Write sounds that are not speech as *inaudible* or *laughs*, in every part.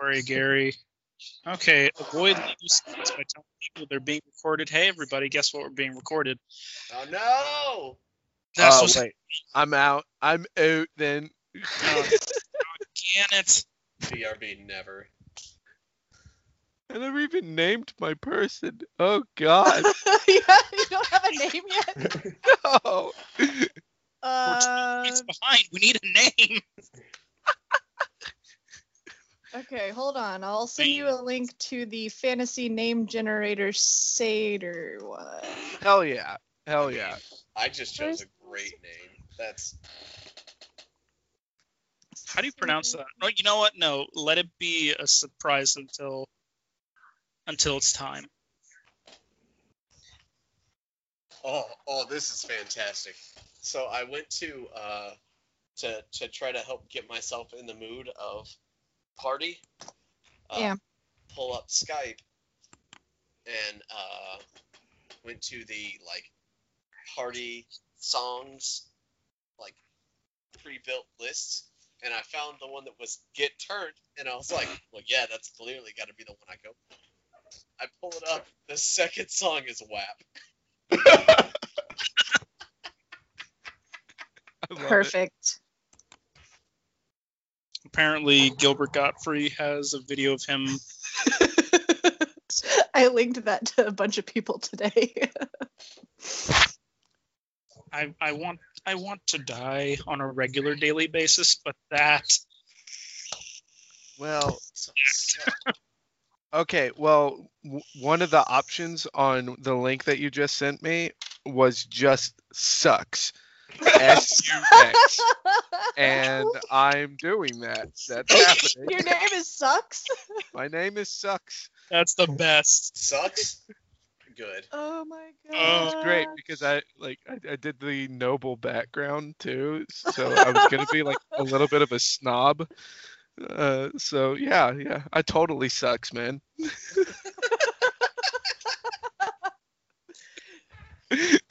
worry, Gary. Okay, avoid legal secrets by telling people they're being recorded. Hey, everybody, guess what? We're being recorded. Oh no! That's oh, what's wait. I'm out. I'm out then. Oh, *laughs* can it? BRB never. I never even named my person. Oh God. yeah, *laughs* you don't have a name yet. *laughs* no. We're Uh, two behind. We need a name. Okay, hold on. I'll send you a link to the fantasy name generator Satyr one. Hell yeah. Hell yeah. I just chose a great name. That's How do you pronounce that? No, you know what? No, let it be a surprise until until it's time. oh oh this is fantastic. So I went to uh to to try to help get myself in the mood of party. Uh, Yeah. Pull up Skype and uh went to the like party songs like pre-built lists and I found the one that was get turned and I was like, well yeah, that's clearly got to be the one I go. for. I pull it up. The second song is WAP. *laughs* Perfect. it. Perfect. Apparently, Gilbert Gottfried has a video of him. *laughs* I linked that to a bunch of people today. *laughs* I, I want I want to die on a regular daily basis, but that Well, So- *laughs* so- okay. Well, w- one of the options on the link that you just sent me was just sucks. S U X. *laughs* And I'm doing that. That's *laughs* happening. Your name is Sucks? My name is Sucks. that's the best. sucks. Good. Oh my god. Oh, It's great because I like I, I did the noble background too, so I was gonna be like a little bit of a snob. Uh, so yeah, yeah, I totally sucks, man. *laughs*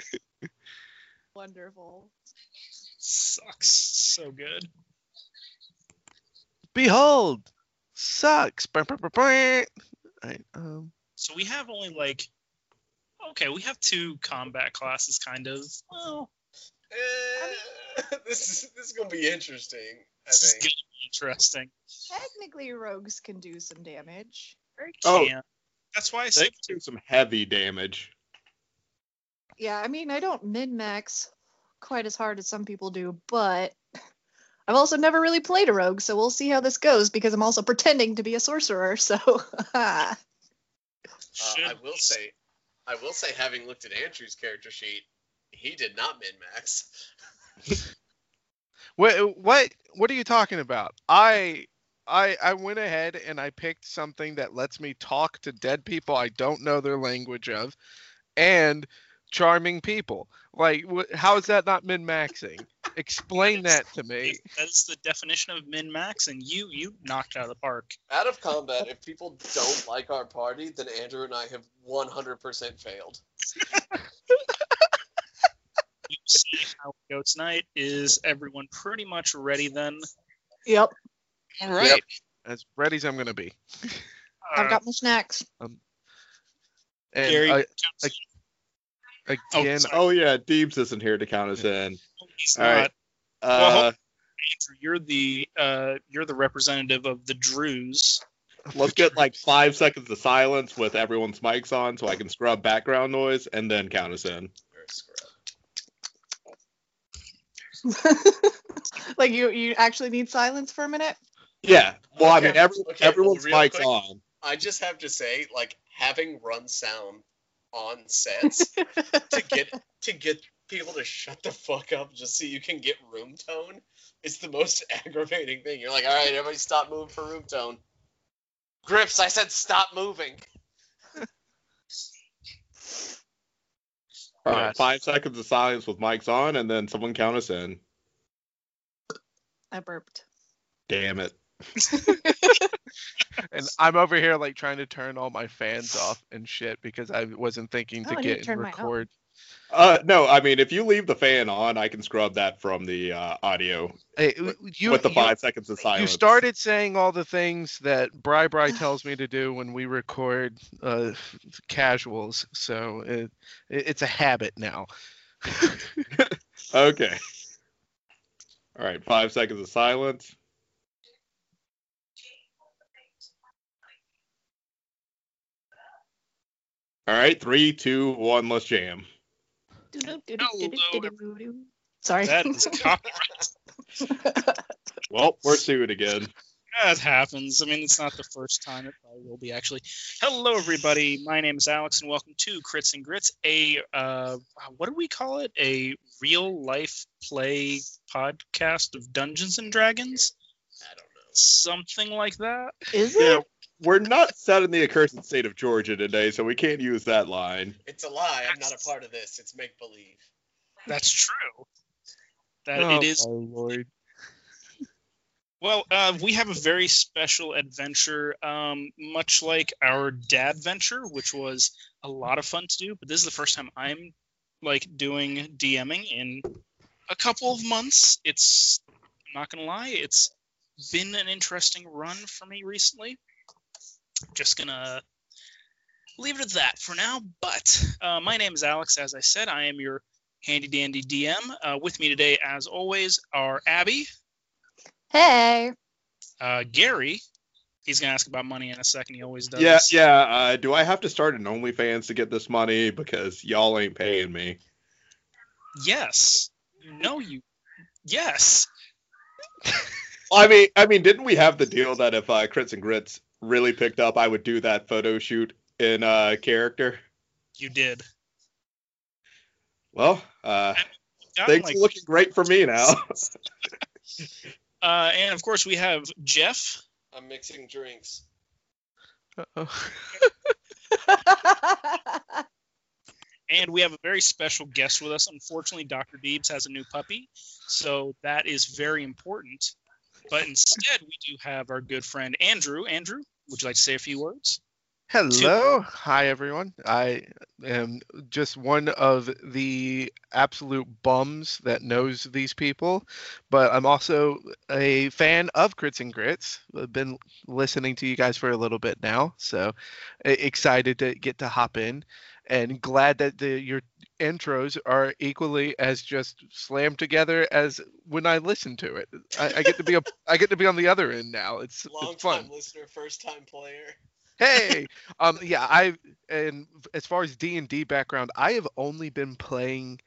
Wonderful. Sucks so good. Behold, sucks. Right, um, So we have only like okay, we have two combat classes, kind of. Well, Eh, this is this is gonna be interesting. I this is gonna be interesting. Technically, rogues can do some damage. Or Oh. That's why I They said can do some heavy damage. Yeah, I mean, I don't min max quite as hard as some people do, but I've also never really played a rogue, so we'll see how this goes because I'm also pretending to be a sorcerer. So, *laughs* Uh, I will say, I will say, having looked at Andrew's character sheet, he did not min max. *laughs* what what what are you talking about? I I I went ahead and I picked something that lets me talk to dead people I don't know their language of, and charming people. Like, wh- how is that not min maxing? Explain that to me. That is the definition of min max, and you you knocked out of the park. Out of combat, if people don't like our party, then Andrew and I have 100% failed. *laughs* You see how it go tonight. Is everyone pretty much ready then? yep, All right. Yep. As ready as I'm gonna be. I've Uh, got my snacks. And Gary, I, I, again, sorry. Oh yeah, Deebs isn't here to count us in. he's all not. right. Well, Uh, Andrew, you're the uh, you're the representative of the Drews. *laughs* let's get like five seconds of silence with everyone's mics on, so I can scrub background noise, and then count us in. *laughs* Like you, you actually need silence for a minute. Yeah. Well, I mean, Okay, every, okay, everyone's well, mics quick. on. I just have to say, like having run sound on sets to get to get people to shut the fuck up just so you can get room tone is the most *laughs* aggravating thing. You're like, all right, everybody, stop moving for room tone. Grips, I said stop moving. All right, five seconds of silence with mics on, and then someone count us in. I burped. Damn it. *laughs* and I'm over here like trying to turn all my fans off and shit because I wasn't thinking Oh, to I to get and turn mine off. record. Uh, no, I mean, if you leave the fan on, I can scrub that from the uh, audio Hey, you, with the you- five seconds of silence. You started saying all the things that Bri Bri tells me to do when we record uh, casuals, so it, it, it's a habit now. *laughs* Okay. All right, five seconds of silence. All right, three, two, one, let's jam. Sorry. That is *laughs* copyright. Well, we're sued again. That happens. I mean, it's not the first time. It probably will be actually. Hello, everybody. My name is Alex, and welcome to Crits and Grits, a uh, what do we call it? A real life play podcast of Dungeons and Dragons, I don't know. something like that. Is Yeah, it? We're not set in the accursed state of Georgia today, so we can't use that line. It's a lie. I'm not a part of this. It's make believe. That's true. That oh, it is. my lord. Well, uh, we have a very special adventure, um, much like our dad venture, which was a lot of fun to do. But this is the first time I'm like doing DMing in a couple of months. It's I'm not gonna lie, it's been an interesting run for me recently. Just gonna leave it at that for now. But uh, my name is Alex. As I said, I am your handy dandy DM. Uh, with me today, as always, are Abby. Hey. Uh, Gary, he's gonna ask about money in a second. He always does. Yeah, yeah. Uh, do I have to start an OnlyFans to get this money? Because y'all ain't paying me. Yes. No, you. Yes. *laughs* I mean, I mean, didn't we have the deal that if uh, Crits and Grits really picked up, I would do that photo shoot in uh, character? You did. Well, uh, Got, things like- are looking great for me now. *laughs* uh, and of course, we have Jeff. I'm mixing drinks. Uh-oh. *laughs* And we have a very special guest with us. Unfortunately, Dr. Deebs has a new puppy, so that is very important. But instead, we do have our good friend Andrew. Andrew, would you like to say a few words? Hello. Hi, everyone. I am just one of the absolute bums that knows these people, but I'm also a fan of Crits and Grits. I've been listening to you guys for a little bit now, so excited to get to hop in and glad that the, your intros are equally as just slammed together as when I listen to it. I, I get to be a *laughs* I get to be on the other end now. It's, Long it's fun time listener, first time player. hey *laughs* um yeah i and as far as d&d background i have only been playing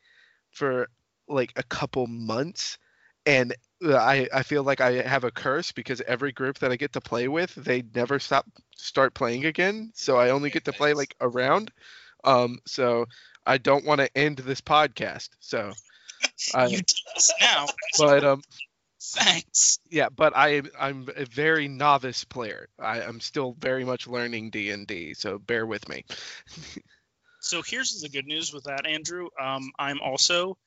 for like a couple months and uh, i i feel like i have a curse because every group that i get to play with they never stop start playing again so i only get to play like a round um so i don't want to end this podcast so *laughs* I, you us now. but um Thanks. yeah but i i'm a very novice player i i'm still very much learning d&d so bear with me *laughs* So here's the good news with that, Andrew. Um, I'm also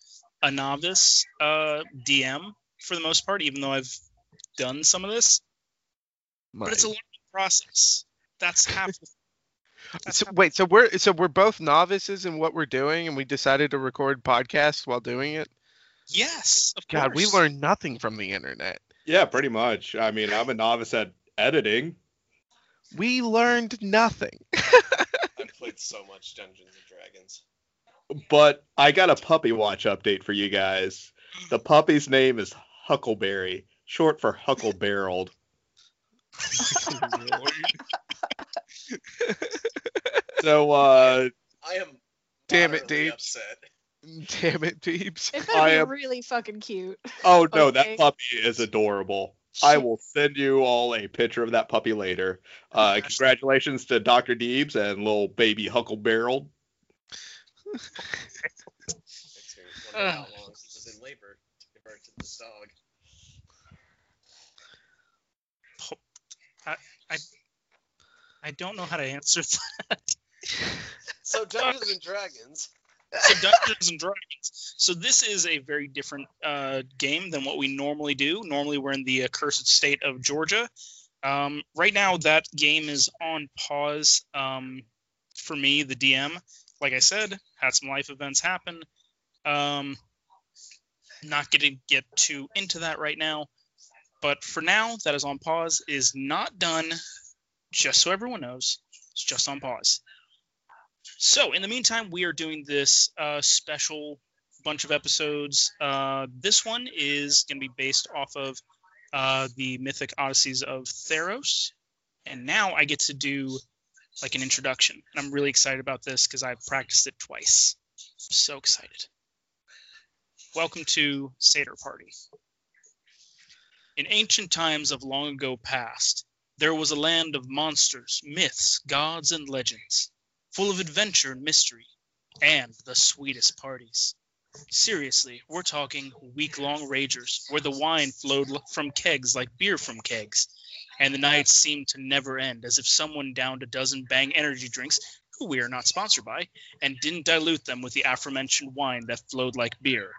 a novice uh, DM for the most part, even though I've done some of this. But it's a learning process. That's half. the- *laughs* so, wait so we're so we're both novices in what we're doing and we decided to record podcasts while doing it Yes, of god we learned nothing from the internet yeah, pretty much. I mean, I'm a novice at editing. we learned nothing *laughs* I've played so much Dungeons and Dragons. But I got a puppy watch update for you guys. The puppy's name is Huckleberry, short for Hucklebarreled. *laughs* So, uh, I am. Damn it, moderately Deebs. Upset. *laughs* damn it Deebs It better I be am- really fucking cute. oh no, Okay. that puppy is adorable. I will send you all a picture of that puppy later. Uh, congratulations to Dr. Deebs and little baby Hucklebarreled. Makes me wonder how long he was in labor to give birth to this dog. I don't know how to answer *laughs* that. So *laughs* Dungeons and Dragons. So Dungeons and Dragons. So this is a very different uh, game than what we normally do. Normally we're in the accursed state of Georgia. Um, right now that game is on pause um, for me, the DM. like I said, had some life events happen. Um, not going to get too into that right now. But for now, that is on pause. Is not done. Just so everyone knows, it's just on pause. So in the meantime, we are doing this uh, special bunch of episodes. Uh, this one is going to be based off of uh, the Mythic Odysseys of Theros, and now I get to do like an introduction, and I'm really excited about this because I've practiced it twice. I'm so excited. Welcome to Satyr Party. In ancient times of long ago past, there was a land of monsters, myths, gods, and legends, full of adventure and mystery, and the sweetest parties. Seriously, we're talking week long ragers, where the wine flowed from kegs like beer from kegs, and the nights seemed to never end, as if someone downed a dozen bang energy drinks, who we are not sponsored by, and didn't dilute them with the aforementioned wine that flowed like beer.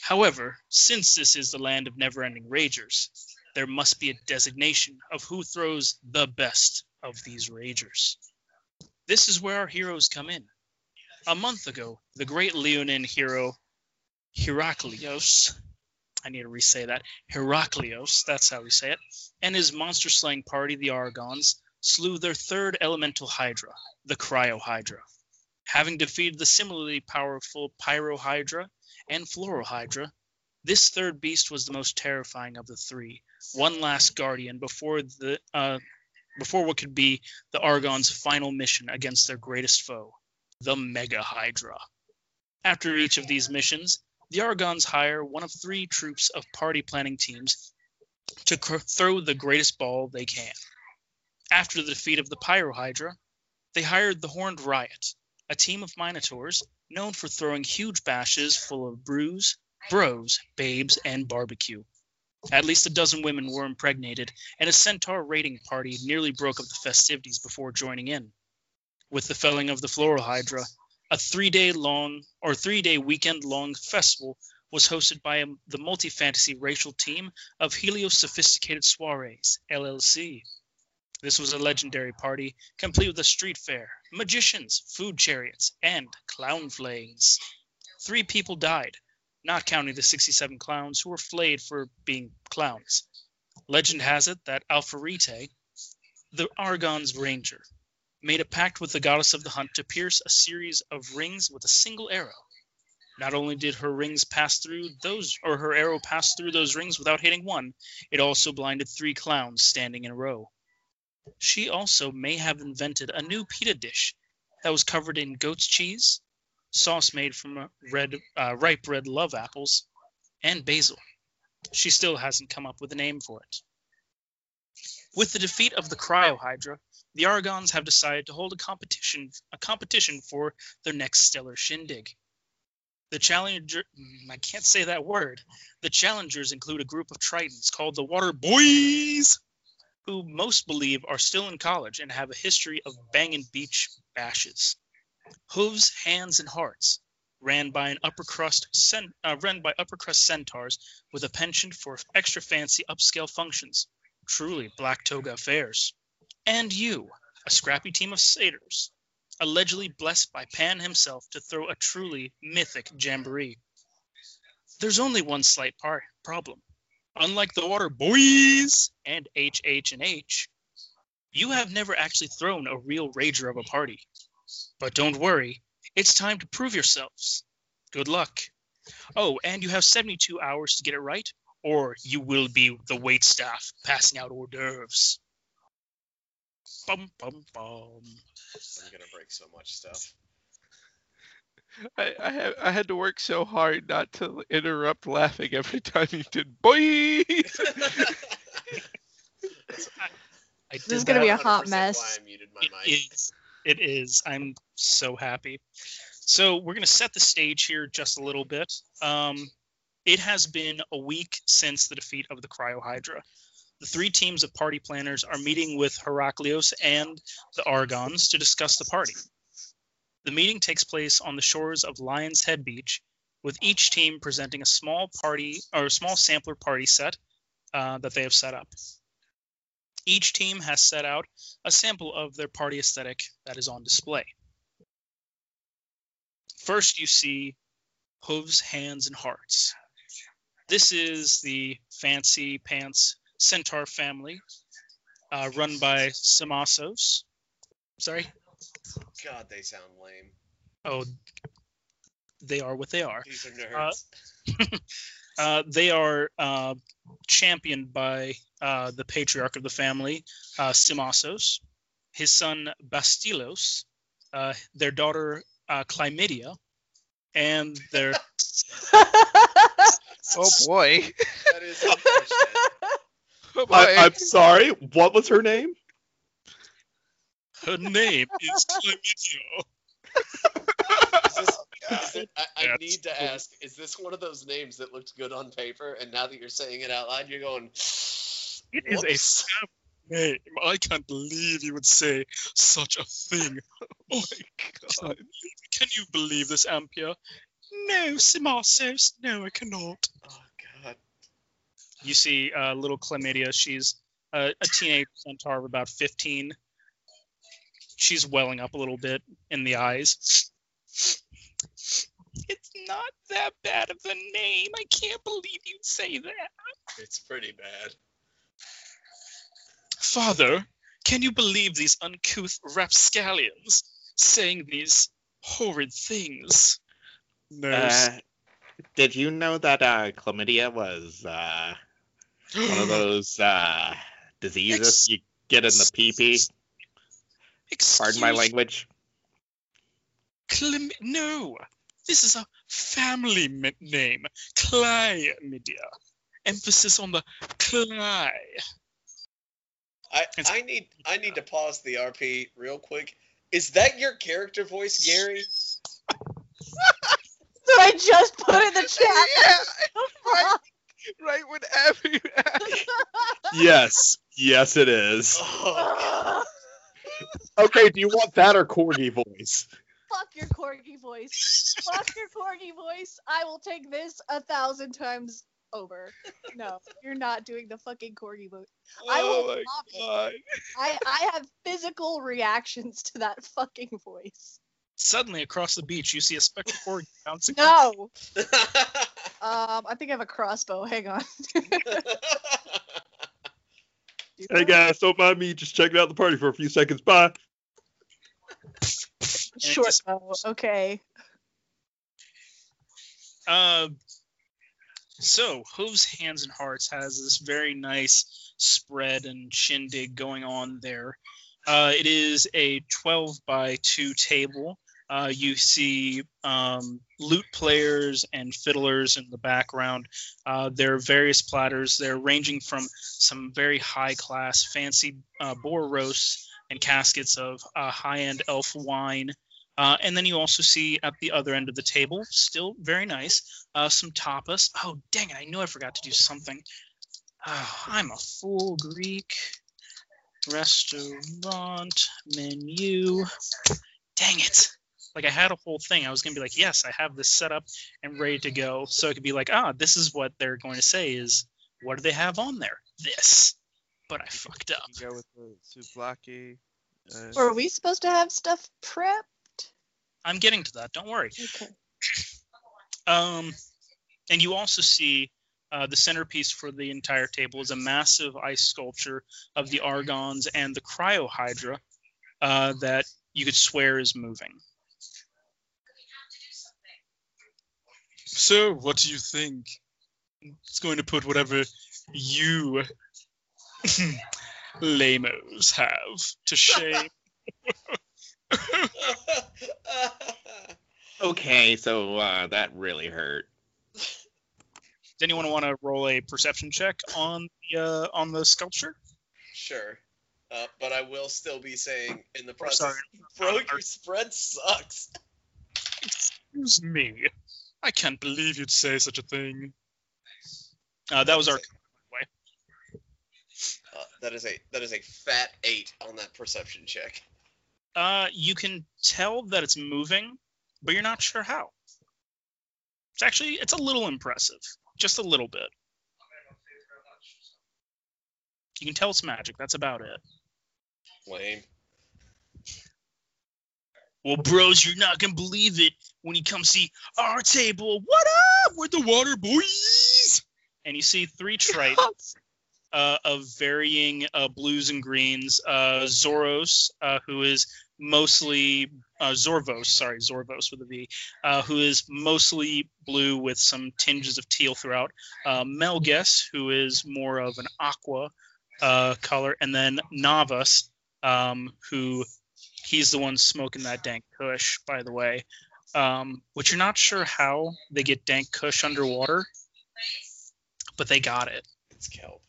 However, since this is the land of never ending ragers, there must be a designation of who throws the best of these ragers. This is where our heroes come in. A month ago, the great Leonine hero Heraklios, I need to re-say that, Heraklios, that's how we say it, and his monster slaying party, the Argons, slew their third elemental hydra, the Cryohydra. Having defeated the similarly powerful Pyrohydra and Fluorohydra, this third beast was the most terrifying of the three, one last guardian before the uh, before what could be the Argon's final mission against their greatest foe, the Mega Hydra. After each of these missions, the Argons hire one of three troops of party planning teams to cr- throw the greatest ball they can. After the defeat of the Pyrohydra, they hired the Horned Riot, a team of Minotaurs known for throwing huge bashes full of brews, bros, babes, and barbecue. At least a dozen women were impregnated, and a centaur raiding party nearly broke up the festivities before joining in. With the felling of the floral Fluorohydra, a three-day long or three-day weekend-long festival was hosted by um, the multi-fantasy racial team of Helios Sophisticated Soirees (LLC). This was a legendary party, complete with a street fair, magicians, food chariots, and clown flayings. Three people died, not counting the 67 clowns who were flayed for being clowns. Legend has it that Alfarite, the Argon's ranger, made a pact with the goddess of the hunt to pierce a series of rings with a single arrow. Not only did her rings pass through those, or her arrow pass through those rings without hitting one, it also blinded three clowns standing in a row. She also may have invented a new pita dish that was covered in goat's cheese, sauce made from red, uh, ripe red love apples, and basil. She still hasn't come up with a name for it. With the defeat of the Cryohydra, the Argons have decided to hold a competition a competition for their next stellar shindig. The challenger I can't say that word. The challengers include a group of Tritons called the Water Boys, who most believe are still in college and have a history of banging beach bashes. Hooves, hands, and hearts, ran by an upper crust cen- uh, ran by upper crust centaurs with a penchant for extra fancy upscale functions. Truly black toga affairs and you, a scrappy team of satyrs, allegedly blessed by Pan himself to throw a truly mythic jamboree. There's only one slight par- problem. Unlike the Water Boys and HH and H, you have never actually thrown a real rager of a party. But don't worry, it's time to prove yourselves. Good luck. Oh, and you have 72 hours to get it right, or you will be the wait staff passing out hors d'oeuvres. Bum bum bum. I'm gonna break so much stuff. I, I, had, I had to work so hard not to interrupt laughing every time you did boy. *laughs* *laughs* I This is gonna be a hot mess. Why I muted my It mic. is. It is. I'm so happy. So we're going to set the stage here just a little bit. Um, it has been a week since the defeat of the Cryohydra. The three teams of party planners are meeting with Heraklios and the Argons to discuss the party. The meeting takes place on the shores of Lion's Head Beach, with each team presenting a small party or a small sampler party set uh, that they have set up. Each team has set out a sample of their party aesthetic that is on display. first you see hooves, hands, and hearts. This is the fancy pants centaur family, uh, run by Samasos. Sorry. God, they sound lame. Oh, they are what they are. These are nerds. Uh, *laughs* they are uh, championed by uh, the patriarch of the family, uh, Simasos, his son Bastilos, uh, their daughter uh, Chlamydia, and their *laughs* Oh boy. that is. *laughs* Oh boy. I, I'm sorry. What was her name? her name is Chlamydia. *laughs* Is this, is it, I, I That's need to cool. ask: Is this one of those names that looked good on paper, and now that you're saying it out loud, you're going? It is a "Whoops." Name. I can't believe you would say such a thing. *laughs* Oh my *laughs* god. Can you believe this, Ampere? No, Simasos. No, I cannot. Oh God. you see uh, little chlamydia she's a, a teenage centaur of about 15 she's welling up a little bit in the eyes it's not that bad of a name i can't believe you'd say that It's pretty bad. father can you believe these uncouth rapscallions saying these horrid things no Uh, did you know that uh, chlamydia was uh, one of *gasps* those uh, diseases you get in the pee-pee? Pardon my Excuse language. Chlam- no, this is a family mi- name. Chlamydia. Emphasis on the cly. I, I need I need to pause the RP real quick. Is that your character voice, Gary? *laughs* that I just put in the chat. yeah, right, right when Abby Yes, yes, it is. Oh, *laughs* Okay, do you want that or corgi voice? Fuck your corgi voice. Fuck your corgi voice. I will take this a thousand times over. No, you're not doing the fucking corgi voice. I will Oh my vomit. God. I, I have physical reactions to that fucking voice. Suddenly, across the beach, you see a spectral corgi bouncing. No. *laughs* Um, I think I have a crossbow. Hang on. *laughs* Hey guys, don't mind me just checking out the party for a few seconds. Bye. Short bow. Okay. Uh, so, Hooves, Hands, and Hearts has this very nice spread and shindig going on there. Uh, it is a 12 by 2 table. Uh, you see um, lute players and fiddlers in the background. Uh, there are various platters. They're ranging from some very high class, fancy uh, boar roasts and caskets of uh, high end elf wine. Uh, and then you also see at the other end of the table, still very nice, uh, some tapas. Oh, dang it. I knew I forgot to do something. Oh, I'm a fool, Greek. Restaurant menu. Dang it. Like I had a whole thing. I was going to be like, yes, I have this set up and ready to go. So it could be like, ah, this is what they're going to say is, what do they have on there? This. But I fucked up. go with the souvlaki. Uh, Or are we supposed to have stuff prepped? I'm getting to that. Don't worry. Okay. *clears throat* Um, and you also see uh, the centerpiece for the entire table is a massive ice sculpture of the Argons and the Cryohydra uh, that you could swear is moving. So, what do you think? It's going to put whatever you *laughs* lamos have to *laughs* shame. *laughs* Okay, so uh, that really hurt. Does anyone want to roll a perception check on the uh, on the sculpture? sure. Uh, but I will still be saying in the process, sorry, bro, your spread sucks. Excuse me. I can't believe you'd say such a thing. Uh, that was our. Uh, that is a that is a fat eight on that perception check. Uh, you can tell that it's moving, but you're not sure how. It's actually it's a little impressive, just a little bit. You can tell it's magic. That's about it. Lame. Well, bros, you're not gonna believe it. when you come see our table. What up? We're the water boys. And you see three *laughs* Tritons uh, of varying uh, blues and greens. Uh, Zoros, uh, who is mostly uh, Zorvos, sorry, Zorvos with a V, uh, who is mostly blue with some tinges of teal throughout. Uh, Melges, who is more of an aqua uh, color, and then Navas, um, who he's the one smoking that dank Kush, by the way. Um, which you're not sure how they get dank Kush underwater, but they got it. It's kelp.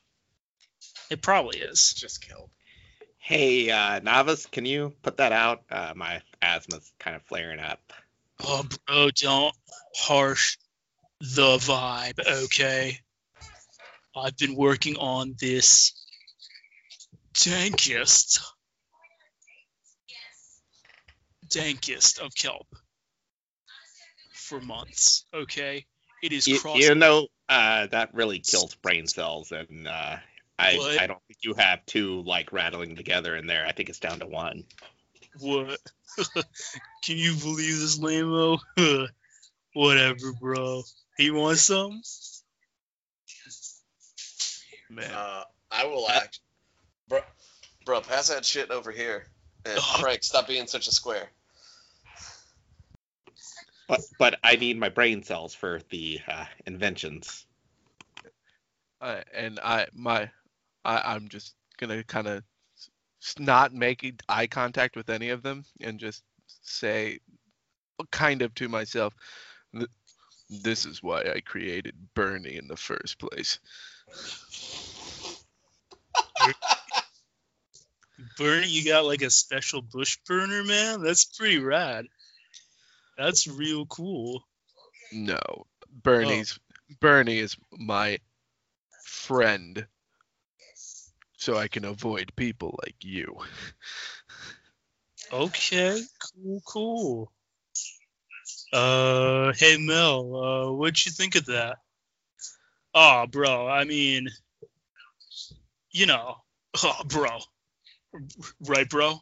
It probably is. It's just kelp. Hey, uh, Navas, can you put that out? Uh, my asthma's kind of flaring up. Oh, bro, don't harsh the vibe, okay? I've been working on this dankest, dankest of kelp for months, okay? It is You, cross. you know, uh, that really kills brain cells, and uh, I, What? I don't think you have two like rattling together in there. I think it's down to one. What? *laughs* Can you believe this lamo? *laughs* Whatever, bro. He wants some? Man, Uh, I will act. Bro, bro, pass that shit over here. And *laughs* Oh. Craig, stop being such a square. But but I need my brain cells for the uh, inventions. I, and I my I, I'm just gonna kind of not make eye contact with any of them and just say, kind of to myself, this is why I created Bernie in the first place. *laughs* Bernie, you got like a special bush burner, man? That's pretty rad. That's real cool. No, Bernie's oh. Bernie is my friend, so I can avoid people like you. *laughs* Okay, cool, cool. Uh, hey Mel, uh, what'd you think of that? Oh, bro, I mean, you know, *laughs* oh, bro, right, bro.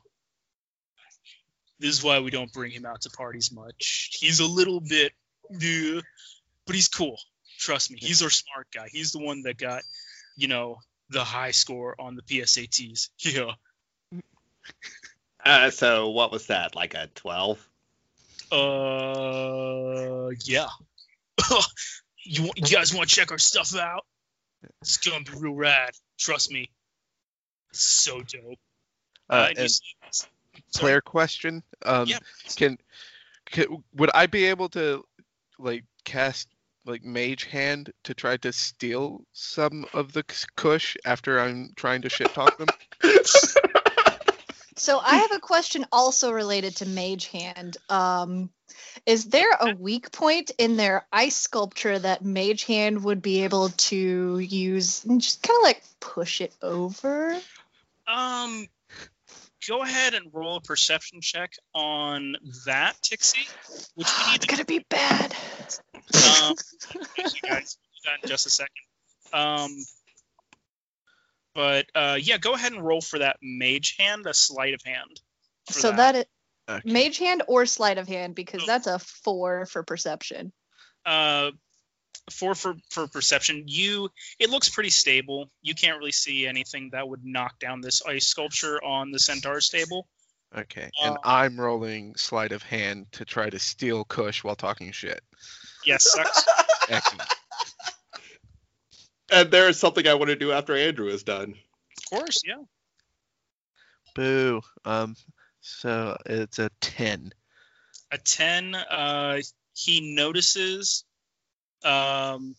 This is why we don't bring him out to parties much. He's a little bit, but he's cool. Trust me, he's our smart guy. He's the one that got, you know, the high score on the PSATs. *laughs* Yeah. Uh, so what was that? Like a twelve? Uh, yeah. *laughs* you want, you guys want to check our stuff out? It's gonna be real rad. Trust me. So dope. Uh, and you and. Claire question. Um, Yeah. can, can would I be able to like cast like mage hand to try to steal some of the k- kush after I'm trying to shit talk them? So I have a question also related to Mage Hand. Um, is there a weak point in their ice sculpture that Mage Hand would be able to use and just kind of like push it over? Um, go ahead and roll a perception check on that, Tixie. Which we need it's to gonna be bad. Um, you guys. We'll do that in just a second. Um, but uh, yeah, go ahead and roll for that mage hand, a sleight of hand. for so that is Okay. Mage Hand or Sleight of Hand because Oh. that's a four for perception. uh four for for perception you it looks pretty stable you can't really see anything that would knock down this ice sculpture on the centaur's table Okay, and Uh, I'm rolling sleight of hand to try to steal kush while talking shit. yes sucks *laughs* Excellent. And there is something I want to do after Andrew is done. of course yeah Boo. Um, so it's a ten. a 10 uh he notices um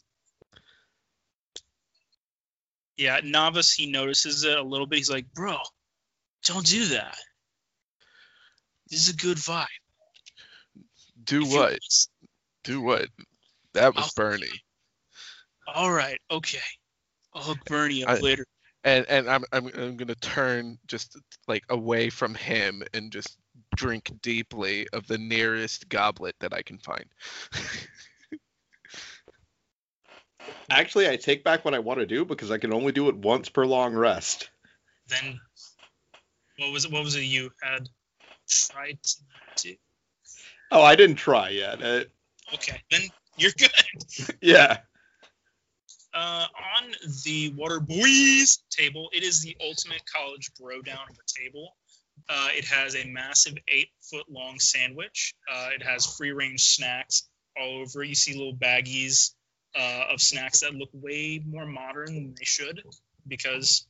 yeah novice he notices it a little bit he's like bro don't do that this is a good vibe Do If what? Do what? That was I'll- Bernie. all right okay i'll hook bernie up I- later and and I'm I'm I'm gonna turn just like away from him and just drink deeply of the nearest goblet that I can find. *laughs* Actually, I take back what I want to do because I can only do it once per long rest. then what was it what was it you had tried to do Oh, I didn't try yet. Uh, Okay, then you're good. *laughs* yeah. Uh, on the Water Boys table, it is the ultimate college bro down of a table. Uh, it has a massive eight foot long sandwich. Uh, it has free range snacks all over. You see little baggies uh, of snacks that look way more modern than they should because,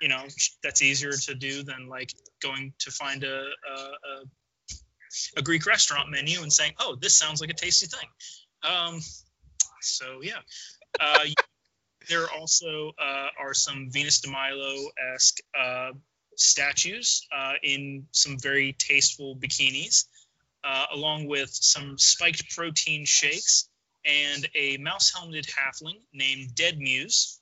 you know, that's easier to do than like going to find a, a, a, a Greek restaurant menu and saying, oh, this sounds like a tasty thing. Um, so, yeah. Uh, there also uh, are some Venus de Milo esque uh, statues uh, in some very tasteful bikinis, uh, along with some spiked protein shakes and a mouse helmeted halfling named Dead Muse,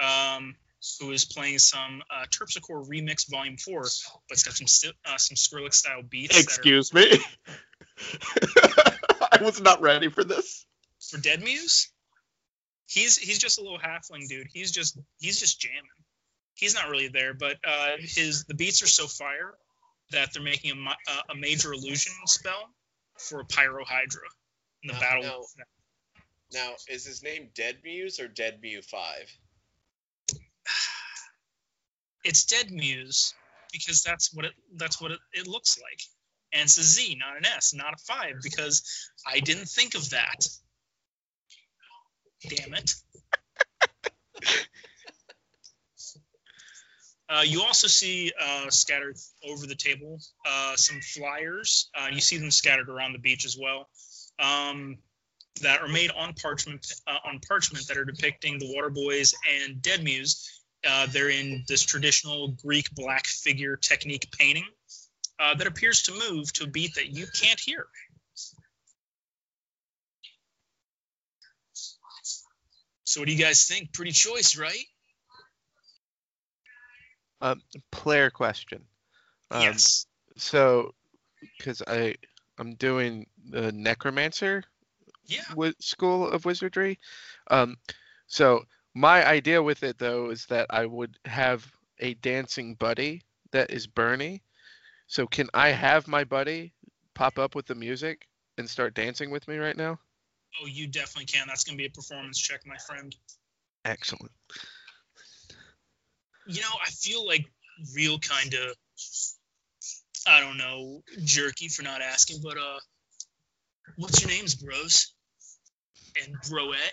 um, who is playing some uh, Terpsichore Remix Volume 4, but it's got some, sti- uh, some Skrillex style beats. that are- Excuse me. *laughs* I was not ready for this. for Dead Muse, he's he's just a little halfling dude. He's just he's just jamming. He's not really there, but uh, his the beats are so fire that they're making a, uh, a major illusion spell for Pyro Hydra in the No, battle. no. Now, is his name Dead Muse or Dead Mew Five? *sighs* It's Dead Muse because that's what it that's what it, it looks like, and it's a Z, not an S, not a five, because I didn't think of that. Damn it. *laughs* Uh, you also see uh, scattered over the table uh, some flyers. Uh, you see them scattered around the beach as well, um, that are made on parchment uh, on parchment that are depicting the Water Boys and Dead Muse. Uh, they're in this traditional Greek black figure technique painting uh, that appears to move to a beat that you can't hear. So, what do you guys think? Pretty choice, right? Um, player question. Um, yes. So, because I I'm doing the necromancer Yeah. wi- school of wizardry. Um, so my idea with it though is that I would have a dancing buddy that is Bernie. So can I have my buddy pop up with the music and start dancing with me right now? Oh, you definitely can. That's going to be a performance check, my friend. Excellent. You know, I feel like real kind of, I don't know, jerky for not asking, but uh, what's your names, bros? And broette?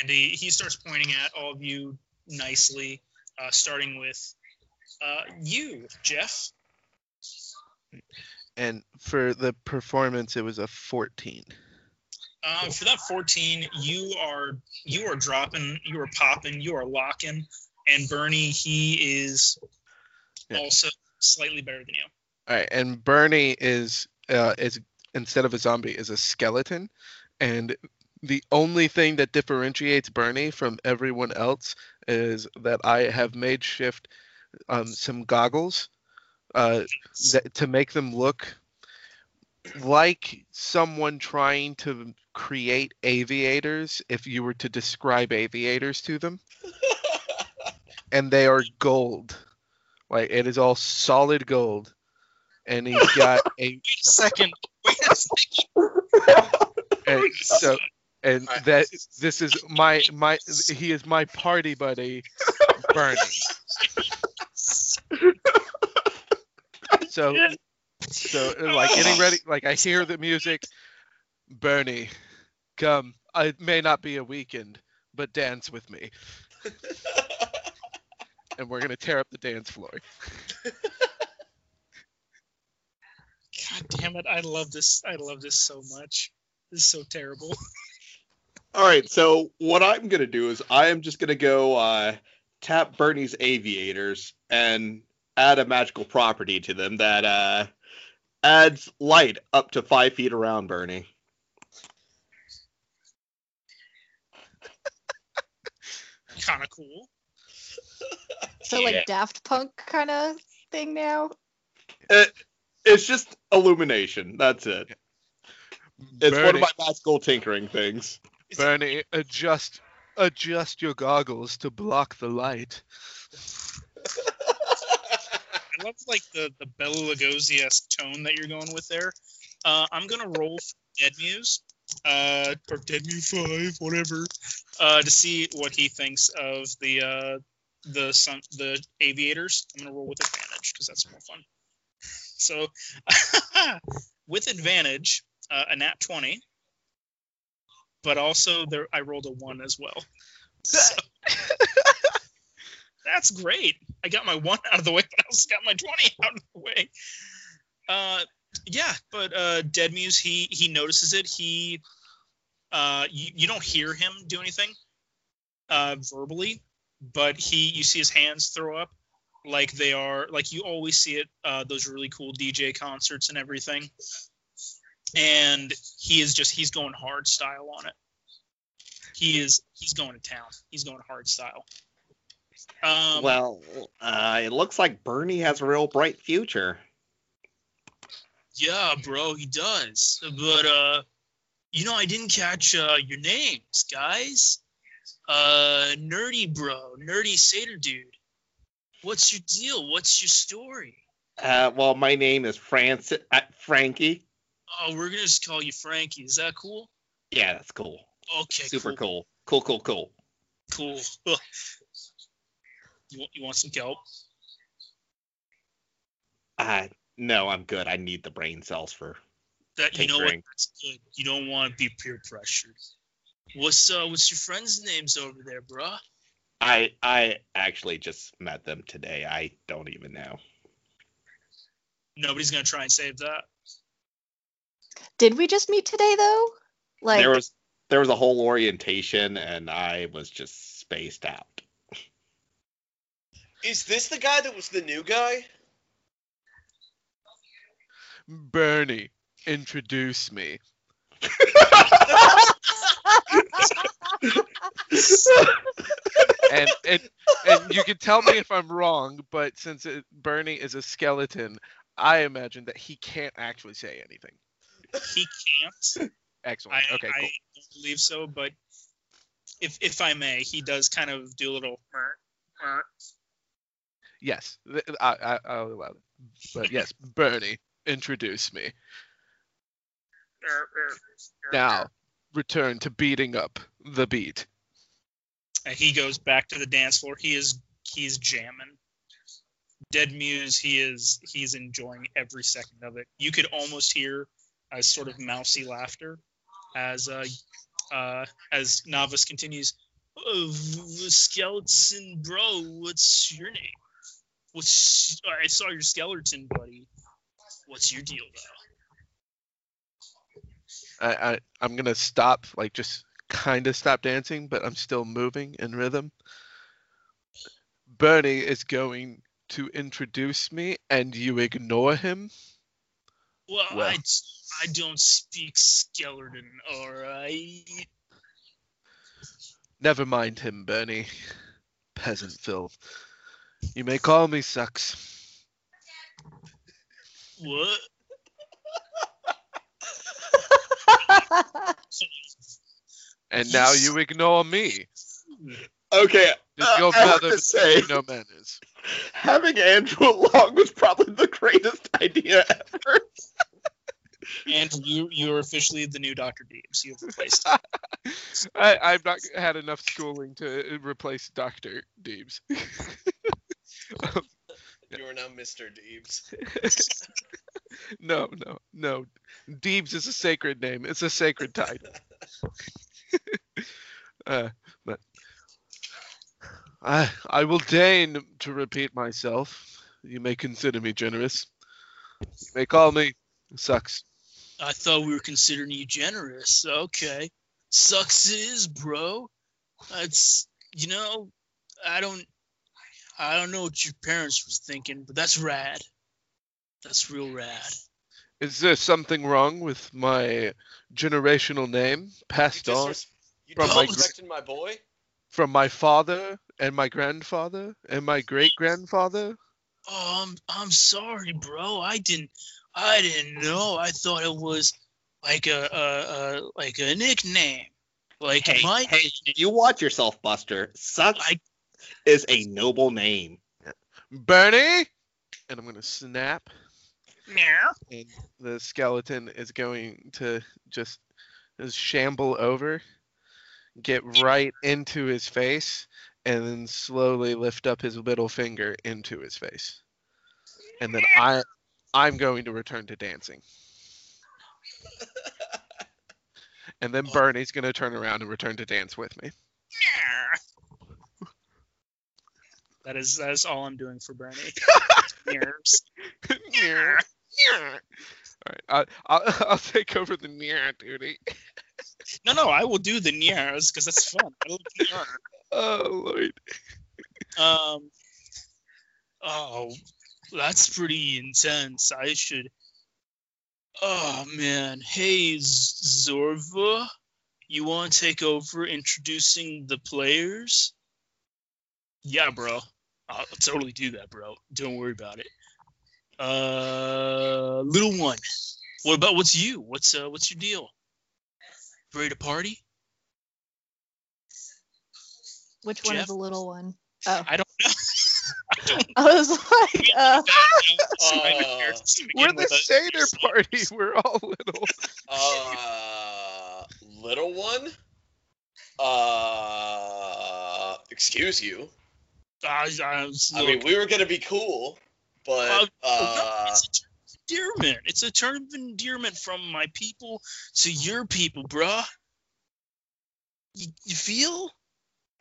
And he, he starts pointing at all of you nicely, uh, starting with uh, you, Jeff. And for the performance, it was a 14. Uh, for that 14, you are you are dropping, you are popping, you are locking, and Bernie he is Yeah. also slightly better than you. All right, and Bernie is uh, is instead of a zombie is a skeleton, and the only thing that differentiates Bernie from everyone else is that I have made shift um, some goggles uh, that, to make them look like someone trying to create aviators if you were to describe aviators to them. *laughs* And they are gold. Like it is all solid gold and he's got *laughs* a Wait a second. Wait a second. *laughs* and so and that this is my my he is my party buddy bernie. So so like getting ready. Like i hear the music. Bernie come. It may not be a weekend but dance with me. *laughs* And we're gonna tear up the dance floor God damn it! I love this. I love this so much. This is so terrible. *laughs* All right, so what I'm gonna do is I am just gonna go uh, tap Bernie's aviators and add a magical property to them that uh, adds light up to five feet around Bernie. *laughs* kind of cool. So Yeah. like Daft Punk kind of thing now. It's just illumination. That's it. It's one bernie, of my magical tinkering things. bernie adjust adjust your goggles to block the light I love like the the Bela Lugosi tone that you're going with there. Uh, I'm gonna roll for Dead Muse, uh, or Dead Muse Five, whatever, uh, to see what he thinks of the uh, the sun, the aviators. I'm gonna roll with advantage because that's more fun. So, *laughs* with advantage, uh, a nat twenty, but also there I rolled a one as well. So, *laughs* that's great. I got my one out of the way, but I also got my twenty out of the way. Uh, yeah, but uh, Dead Muse, he he notices it. He, uh, you, you don't hear him do anything, uh, verbally, but he you see his hands throw up, like they are like you always see it. Uh, those really cool DJ concerts and everything, and he is just he's going hard style on it. He is he's going to town. He's going hard style. Um, well, uh, it looks like Bernie has a real bright future. Yeah, bro, he does. But uh you know I didn't catch uh your names, guys. Uh nerdy bro, nerdy satyr dude. What's your deal? What's your story? Uh, well, my name is Francis uh, Frankie. Oh, we're gonna just call you Frankie. Is that cool? Yeah, that's cool. Okay, Super cool. cool. Cool, cool, cool. Cool. *laughs* you want you want some kelp? Uh, no, I'm good. I need the brain cells for. That you know what? That's good. You don't want to be peer pressured. What's uh what's your friends' names over there, bruh? I I actually just met them today. I don't even know. Nobody's gonna try and save that. Did we just meet today though? Like there was there was a whole orientation, and I was just spaced out. Is this the guy that was the new guy? Bernie, introduce me. *laughs* and and and you can tell me if I'm wrong, but since it, Bernie is a skeleton, I imagine that he can't actually say anything. He can't. Excellent. I, okay, I cool. don't believe so, but if if I may, he does kind of do a little. "Mer, mer." Yes, I, I, I'll allow it. But yes, *laughs* Bernie, introduce me. Er, er, er, now, return to beating up the beat. And he goes back to the dance floor. He is he's jamming. Dead Muse, he is he's enjoying every second of it. You could almost hear a sort of mousy laughter as uh, uh, as Navas continues. Oh, skeleton, bro, what's your name? What's I saw your skeleton, buddy. What's your deal, though? I, I I'm gonna stop, like just kind of stop dancing, but I'm still moving in rhythm. Bernie is going to introduce me, and you ignore him. Well, Well. I, I don't speak skeleton, alright? Never mind him, Bernie. Peasant filth. You may call me Sucks. What? *laughs* And now you *laughs* ignore me. Okay, Does Uh, your I have to say- no manners? having Andrew along was probably the greatest *laughs* idea ever. And you you are officially the new Dr. Deebs. You've replaced. *laughs* I, I've not had enough schooling to replace Dr. Deebs. You are now Mr. Deebs. no, no, no. Deebs is a sacred name. It's a sacred title. *laughs* uh, but I, I will deign to repeat myself. You may consider me generous. You may call me Sucks. I thought we were considering you generous. Okay. Sucks is, bro. It's you know, I don't I don't know what your parents was thinking, but that's rad. That's real rad. Is there something wrong with my generational name passed You, on disres- you From my- disrespected my boy? from my father and my grandfather and my great grandfather? Oh, I'm I'm sorry, bro. I didn't I didn't know. I thought it was like a a, a like a nickname. Like Hey, my hey, you watch yourself, Buster. Sucks I- is a noble name. Bernie, and I'm gonna snap, Meow. and the skeleton is going to just, just shamble over, get right into his face, and then slowly lift up his middle finger into his face. And then I I'm going to return to dancing. *laughs* And then Bernie's gonna turn around and return to dance with me. That is that is all I'm doing for Bernie. *laughs* Meows. All right, I, I'll, *laughs* I'll take over the near duty. No, no, I will do the Niers because that's fun. I love Nier. *laughs* Oh Lord. Um. Oh, that's pretty intense. I should. Oh man, hey Zorva, you want to take over introducing the players? Yeah, bro. I'll totally do that, bro. Don't worry about it. Uh, little one, what about what's you? What's uh, what's your deal? Ready to party? Which one is the little one? Oh, I don't know. I *laughs* don't I was like, uh, *laughs* Uh, We're the Satyr party. *laughs* We're all little. Uh, little one. Uh, excuse you. I, I, I mean, we were gonna be cool, but Uh, uh, it's a term of endearment. It's a term of endearment from my people to your people, bruh. You, you feel?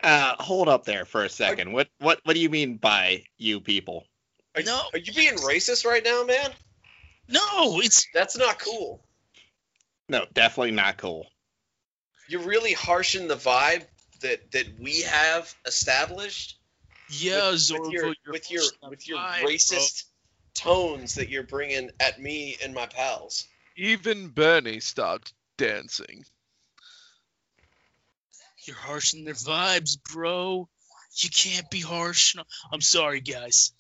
Uh, hold up there for a second. What what what do you mean by you people? are, No. are you being racist right now, man? No, it's That's not cool. No, definitely not cool. You're really harshing the vibe that that we have established yeah, with, Zorvo. with your you're with your with your vibe, bro. racist tones that you're bringing at me and my pals. Even Bernie stopped dancing. You're harshing their vibes, bro. You can't be harsh. No- I'm sorry, guys.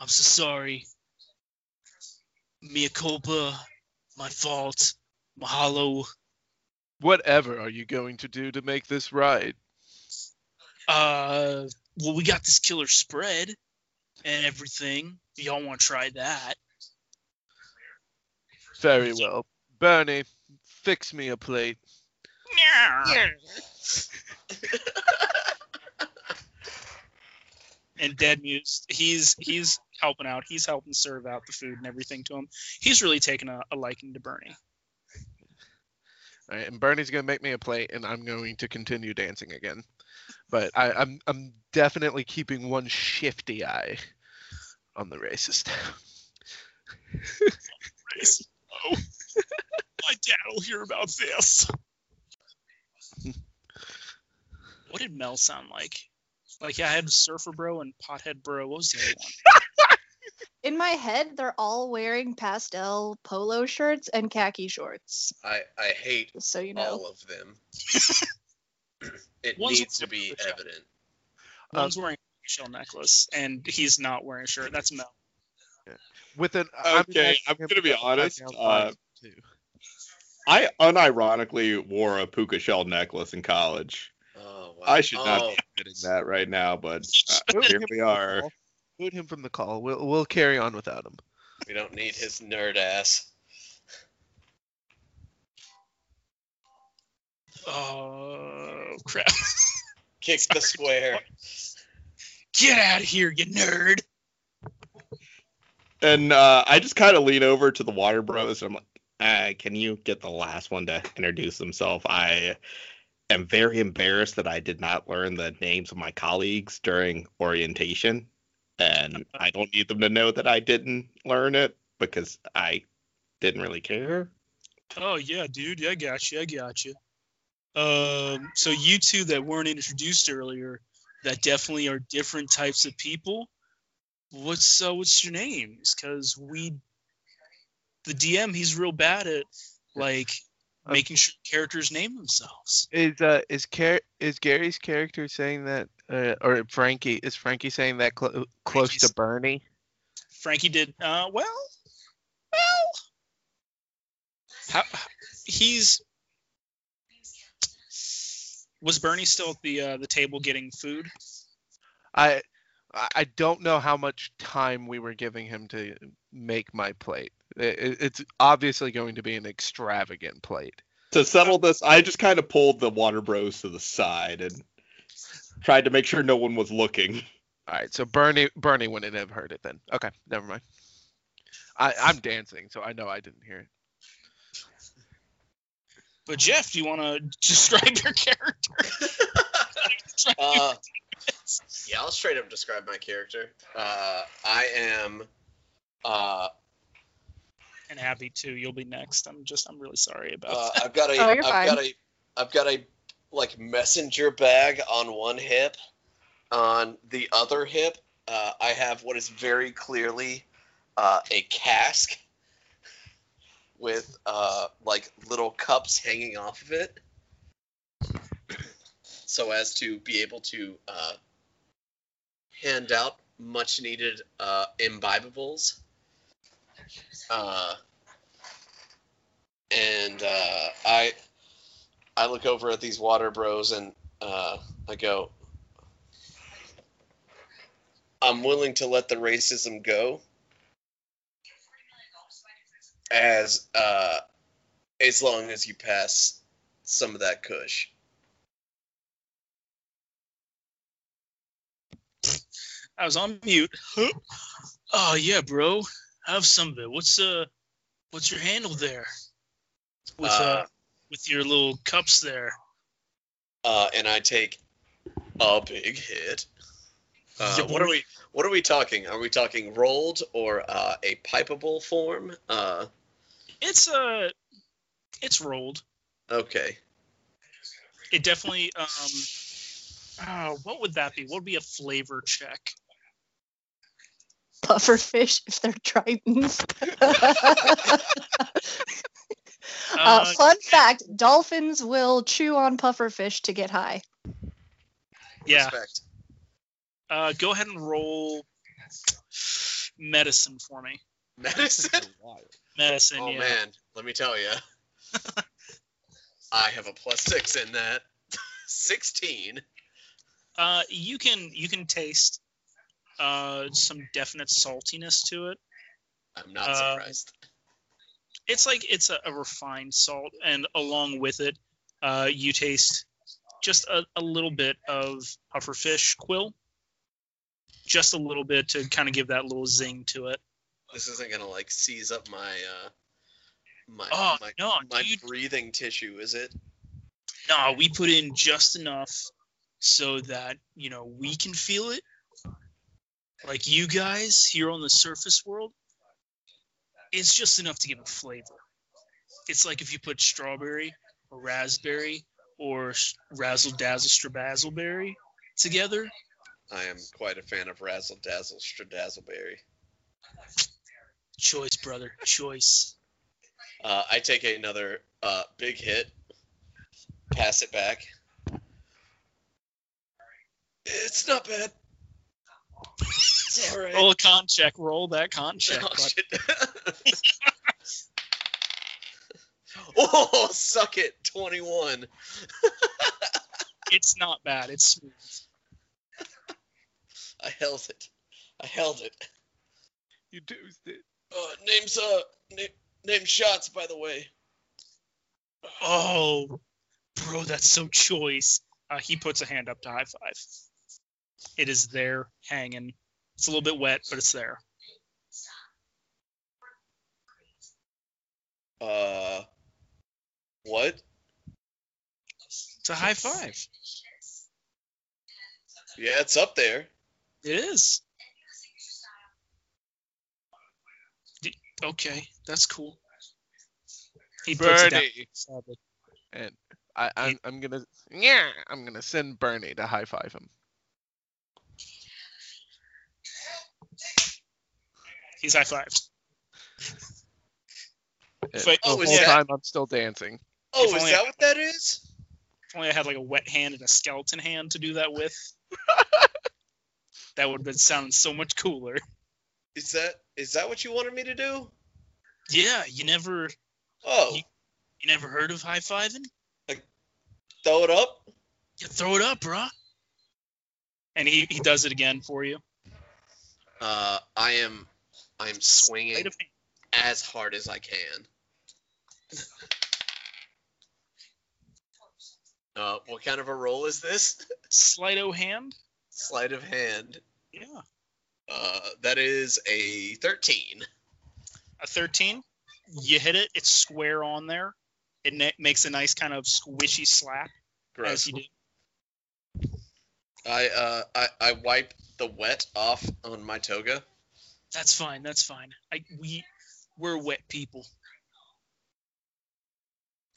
I'm so sorry. Mea culpa. My fault. Mahalo. Whatever are you going to do to make this right? Uh, well, we got this killer spread and everything. Y'all want to try that? Very well. Bernie, fix me a plate. and Dead Muse, he's he's helping out. He's helping serve out the food and everything to him. He's really taken a, a liking to Bernie. All right, and Bernie's gonna make me a plate, and I'm going to continue dancing again. But I, I'm I'm definitely keeping one shifty eye on the racist. racist. *laughs* Oh, my dad will hear about this. what did Mel sound like? Like I had Surfer Bro and Pothead Bro. What was the other one? *laughs* in my head, they're all wearing pastel polo shirts and khaki shorts. I I hate so you know. all of them. *laughs* it One's needs to be the shell. evident. One's wearing a shell necklace and he's not wearing a shirt. That's Mel. With an I'm Okay, I'm gonna be honest, uh, too. I unironically wore a puka shell necklace in college. Oh, wow. I should not Oh, be admitting that right now, but uh, here we are. call. Boot him from the call. We'll we'll carry on without him. we don't need his nerd ass. Oh crap! Kick the square. Get out of here, you nerd! And uh, I just kind of lean over to the Water Bros. And I'm like, uh, "Can you get the last one to introduce himself?" I am very embarrassed that I did not learn the names of my colleagues during orientation, and *laughs* I don't need them to know that I didn't learn it because I didn't really care. Oh yeah, dude. I got you. I got you. Um, so you two that weren't introduced earlier, that definitely are different types of people. What's uh, what's your names? Because we, the DM, he's real bad at like Uh, making sure characters name themselves. Is uh is Car- is Gary's character saying that uh, or Frankie is Frankie saying that clo- close Frankie's- to Bernie? Frankie did uh well, well. How he's was Bernie still at the uh, the table getting food? I I I don't know how much time we were giving him to make my plate. I- I- It's obviously going to be an extravagant plate. To settle this, I just kind of pulled the water bros to the side and tried to make sure no one was looking. All right, so Bernie Bernie wouldn't have heard it then. Okay, never mind. I, I'm dancing, so I know I didn't hear it. But Jeff, do you want to describe your character? *laughs* Uh, yeah, I'll straight up describe my character. Uh, I am. Uh, and Abby too. You'll be next. I'm just. I'm really sorry about. uh, that. I've got a. Oh, you're have got a. I've got a like messenger bag on one hip. On the other hip, uh, I have what is very clearly uh, a cask with uh, like little cups hanging off of it, so as to be able to uh, hand out much needed uh, imbibables. Uh, and uh, I I look over at these water bros and uh, I go, I'm willing to let the racism go as uh, as long as you pass some of that kush. I was on mute. oh yeah, bro. Have some of it. What's uh, what's your handle there? With uh, Uh, with your little cups there. uh, and I take a big hit. Uh, Yeah, what are we? What are we talking? Are we talking rolled or uh, a pipeable form? Uh, It's uh, it's rolled. okay. It definitely um. Oh, what would that be? What would be a flavor check? Pufferfish if they're tritons. *laughs* uh, Uh, fun fact: dolphins will chew on pufferfish to get high. yeah. Respect. Uh, go ahead and roll medicine for me. Medicine. Medicine. Oh yeah. man, let me tell you, *laughs* I have a plus six in that. *laughs* Sixteen. Uh, you can you can taste uh some definite saltiness to it. I'm not Uh, surprised. It's like it's a, a refined salt, and along with it, uh, you taste just a, a little bit of pufferfish quill, just a little bit to kind of give that little zing to it. This isn't gonna like seize up my uh my Oh, my, no, my dude. breathing tissue, is it? No, we put in just enough so that you know we can feel it. Like you guys here on the surface world, it's just enough to give it flavor. It's like if you put strawberry or raspberry or razzle dazzle strabazzleberry together. I am quite a fan of Razzle Dazzle Stradazzleberry. Choice, brother, choice. Uh, I take another uh, big hit, pass it back. It's not bad. *laughs* It's all right. Roll a con check. Roll that con check. Oh, *laughs* oh, suck it. 21. It's not bad. It's smooth. *laughs* I held it. I held it. You dozed it. Uh, name's uh, na- name shots by the way. Oh, bro, that's so choice. Uh, he puts a hand up to high five. It is there, hanging. It's a little bit wet, but it's there. Uh, what? It's a high five. Yeah, it's up there. It is. Okay, that's cool. He puts it down. Bernie. And I, I'm, I'm gonna yeah, I'm gonna send Bernie to high five him. He's high fived. It- Wait, the oh, is whole that- time I'm still dancing. Oh, If is only- that what that is? If only I had like a wet hand and a skeleton hand to do that with. *laughs* that would have been sounding so much cooler. Is that is that what you wanted me to do? Yeah, you never Oh, You- you never heard of high fiving? throw it up. You throw it up, bruh. And he, he does it again for you. Uh, I am I'm swinging Sleight of hand. as hard as I can. *laughs* Uh, what kind of a roll is this? *laughs* Sleight of hand. Sleight of hand. Yeah. Uh, that is a 13. A 13. You hit it. It's square on there. It ne- makes a nice kind of squishy slap as you do. I uh I, I wipe the wet off on my toga. That's fine. That's fine. I we we're wet people.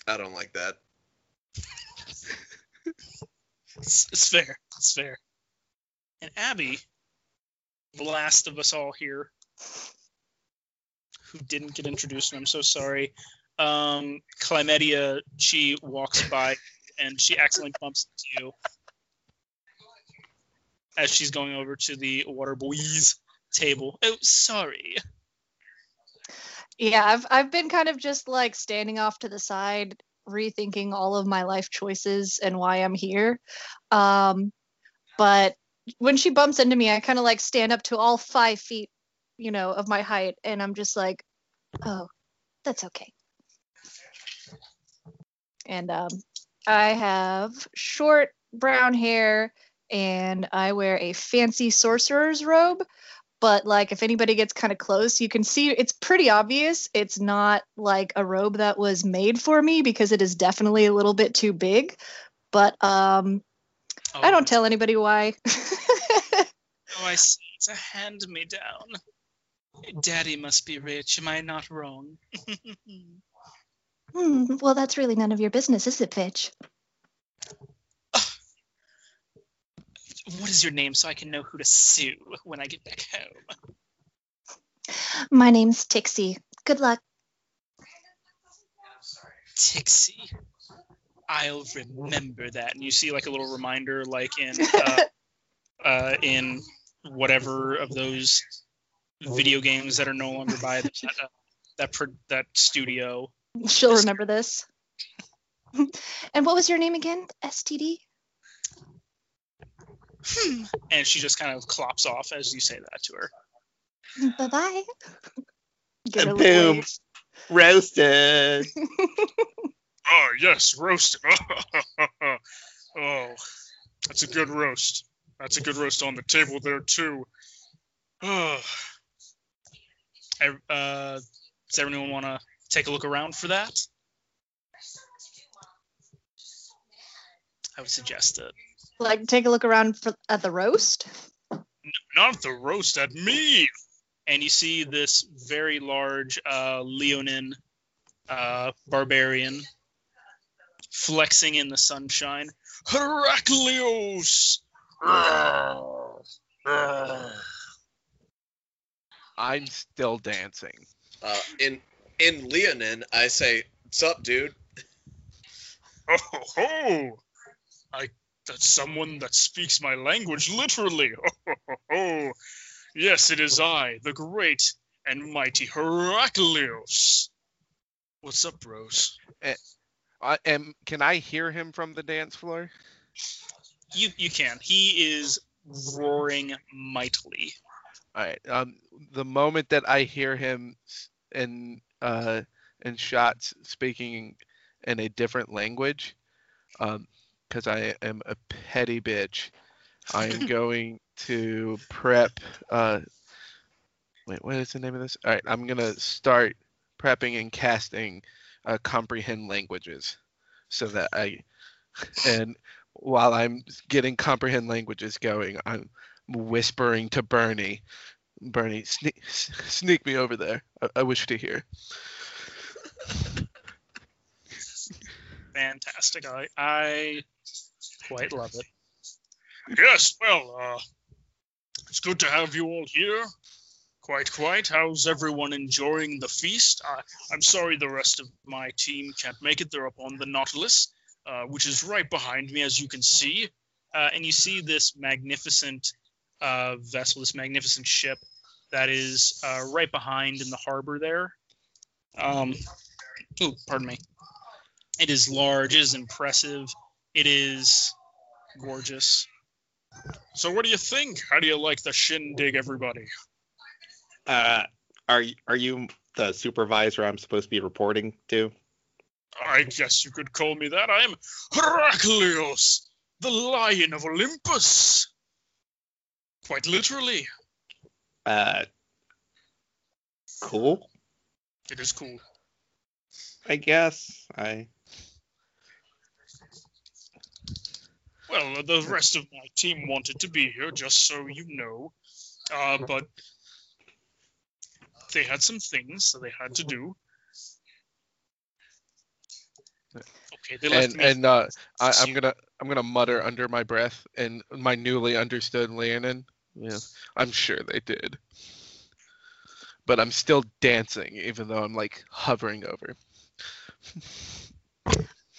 I don't like that. *laughs* It's, it's fair. It's fair. And Abby, the last of us all here, who didn't get introduced, and I'm so sorry. Um, Chlamydia, she walks by and she accidentally bumps into you as she's going over to the water boys table. Oh, sorry. Yeah, I've I've been kind of just like standing off to the side, rethinking all of my life choices and why I'm here. Um, but when she bumps into me, I kind of like stand up to all five feet, you know, of my height, and I'm just like, oh, that's okay. And um, I have short brown hair, and I wear a fancy sorcerer's robe but like if anybody gets kind of close you can see it's pretty obvious it's not like a robe that was made for me because it is definitely a little bit too big but um Oh, i don't tell anybody why *laughs* Oh, I see. It's a hand me down. Daddy must be rich. Am I not wrong? *laughs* hmm, well that's really none of your business is it bitch what is your name so I can know who to sue when I get back home? my name's tixie good luck Tixie. I'll remember that. And you see like a little reminder, like in *laughs* uh, uh, in whatever of those video games that are no longer by that uh, that pro- that studio. she'll remember this and what was your name again std Hmm. And she just kind of clops off as you say that to her. bye-bye Get And boom. Roasted. *laughs* Oh yes, roasted. *laughs* oh, that's a good roast. That's a good roast on the table there too. *sighs* Oh. Uh, does everyone want to take a look around for that? I would suggest it. like take a look around for at the roast Not the roast at me. And you see this very large uh, Leonin uh, barbarian flexing in the sunshine. Heraclius! I'm still dancing. Uh, in in Leonin, I say, "What's up, dude?" Oh, ho, ho. I that's someone that speaks my language literally. *laughs* Oh, ho, ho, ho. Yes, it is I, the great and mighty Heraclius. What's up, bros? I am. Can I hear him from the dance floor? You you can. He is roaring mightily. All right. Um, the moment that I hear him in uh in shots speaking in a different language, um, because I am a petty bitch, I am *laughs* going to prep. Uh, wait, what is the name of this? All right, I'm gonna start prepping and casting uh, comprehend languages, so that I and while I'm getting comprehend languages going, I'm whispering to Bernie. Bernie, sneak, sneak me over there. I, I wish to hear. Fantastic. I I quite love it. Yes, well, uh, it's good to have you all here. Quite, quite. How's everyone enjoying the feast? Uh, I'm sorry the rest of my team can't make it. They're up on the Nautilus, uh, which is right behind me, as you can see. Uh, and you see this magnificent uh, vessel, this magnificent ship that is uh, right behind in the harbor there. Um, ooh, pardon me. It is large, it is impressive, it is gorgeous. So what do you think? How do you like the shindig, everybody? Uh, are are you the supervisor I'm supposed to be reporting to? I guess you could call me that. I am Heraclius, the Lion of Olympus. Quite literally. Uh, cool. It is cool. I guess I. Well, the rest of my team wanted to be here, just so you know. Uh, but they had some things that they had to do. Okay, they left and me. and uh, I, I'm gonna I'm gonna mutter under my breath and my newly understood Leonin. Yeah, I'm sure they did. But I'm still dancing, even though I'm like hovering over.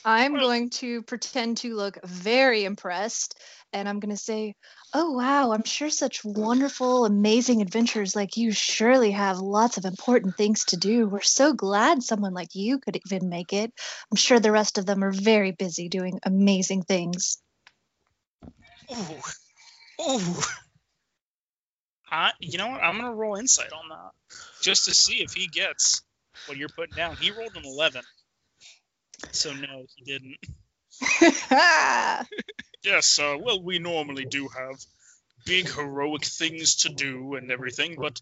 I'm going to pretend to look very impressed and I'm going to say, Oh, wow, I'm sure such wonderful, amazing adventures like you surely have lots of important things to do. We're so glad someone like you could even make it. I'm sure the rest of them are very busy doing amazing things. Ooh. Ooh. I, you know what? I'm gonna roll insight on that, just to see if he gets what you're putting down. He rolled an 11, so no, he didn't. *laughs* Yes, uh, well, we normally do have big heroic things to do and everything, but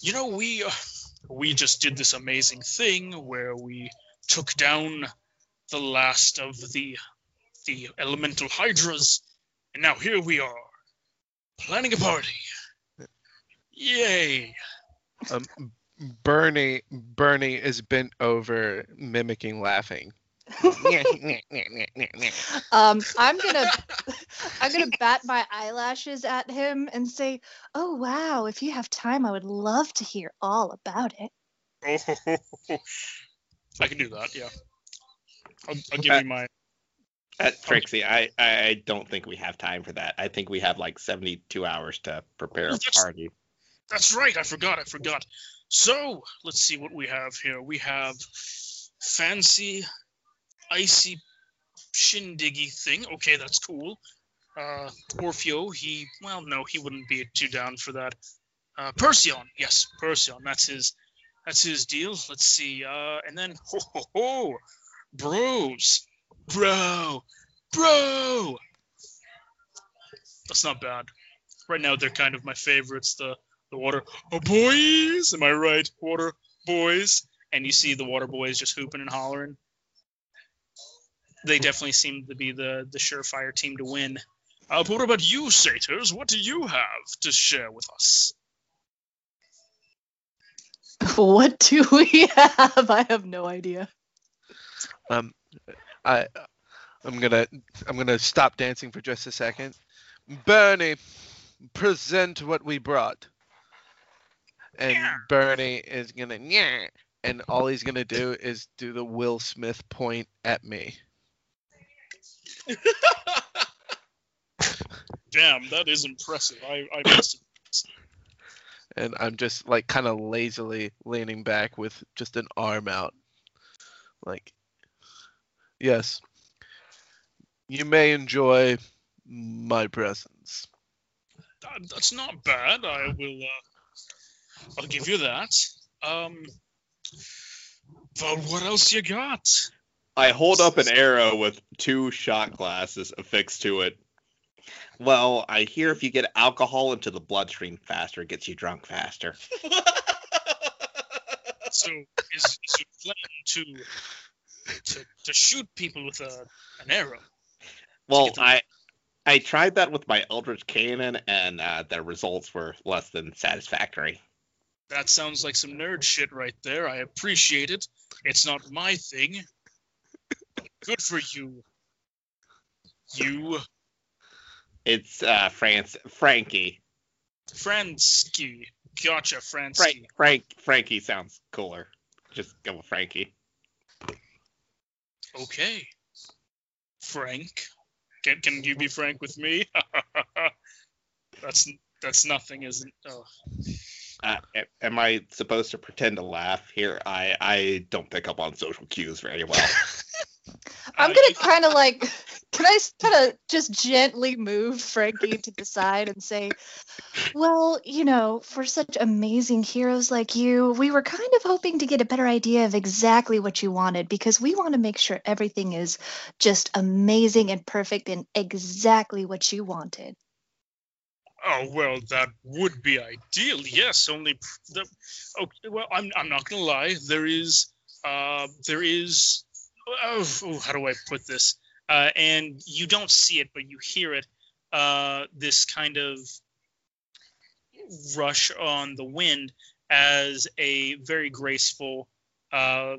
you know, we uh, we just did this amazing thing where we took down the last of the the elemental hydras, and now here we are planning a party. Yay! Um, Bernie Bernie is bent over, mimicking laughing. *laughs* um, I'm gonna *laughs* I'm gonna bat my eyelashes at him and say, "Oh wow! If you have time, I would love to hear all about it." *laughs* I can do that. Yeah, I'll, I'll give Uh, you my. Uh, Trixie, I, I don't think we have time for that. I think we have like 72 hours to prepare Oh, a party. That's right. I forgot. I forgot. So let's see what we have here. We have fancy, icy, shindiggy thing. Okay, that's cool. Uh, Orfeo, he well, no, he wouldn't be too down for that. Uh, Perseon, yes, Perseon. That's his. That's his deal. Let's see. Uh, and then ho ho ho, bros, bro, bro. That's not bad. Right now, they're kind of my favorites. The the water oh, boys. Am I right? Water boys. And you see the water boys just hooping and hollering. They definitely seem to be the the surefire team to win. Uh, but what about you, satyrs? What do you have to share with us? *laughs* What do we have? I have no idea. Um, I I'm gonna I'm gonna stop dancing for just a second. Bernie, present what we brought. And Yeah. Bernie is gonna yeah, and all he's gonna do is do the Will Smith point at me. Damn, that is impressive. I, I must and I'm just like kind of lazily leaning back with just an arm out. Like, yes, you may enjoy my presence. that, that's not bad. I will. Uh, I'll give you that. Um. But what else you got? I hold up an arrow with two shot glasses affixed to it. Well, I hear if you get alcohol into the bloodstream faster, it gets you drunk faster. *laughs* So is, is your plan to to to shoot people with a an arrow? Well, I I tried that with my Eldritch Cannon, and uh, the results were less than satisfactory. That sounds like some nerd shit right there. I appreciate it. It's not my thing. Good for you. You, It's uh, France Frankie. Fransky. Gotcha, Fransky. Frank Frank Frankie sounds cooler. Just go with Frankie. Okay. Frank. Can, can you be frank with me? *laughs* that's that's nothing, isn't oh. Uh, am I supposed to pretend to laugh here? I I don't pick up on social cues very well. *laughs* I'm Uh, gonna kind of like Can I kind of just gently move Frankie to the side and say, well, you know, for such amazing heroes like you, we were kind of hoping to get a better idea of exactly what you wanted because we want to make sure everything is just amazing and perfect and exactly what you wanted. Oh well, that would be ideal. Yes, only the. Oh well, I'm I'm not gonna lie. There is uh there is oh, how do I put this? Uh, and you don't see it, but you hear it. Uh, this kind of rush on the wind as a very graceful uh,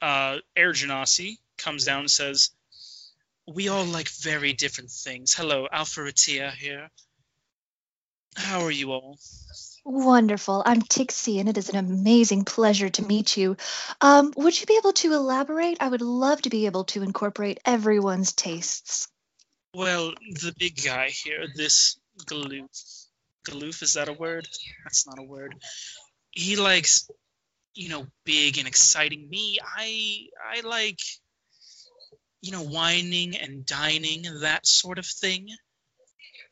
uh, air genasi comes down and says, "We all like very different things. Hello, Alpha here. How are you all?" Wonderful. I'm Tixie, and it is an amazing pleasure to meet you. Um, would you be able to elaborate? I would love to be able to incorporate everyone's tastes. Well, the big guy here, this Galoof. Galoof, is that a word? That's not a word. He likes, you know, big and exciting. Me, I I like, you know, wining and dining, that sort of thing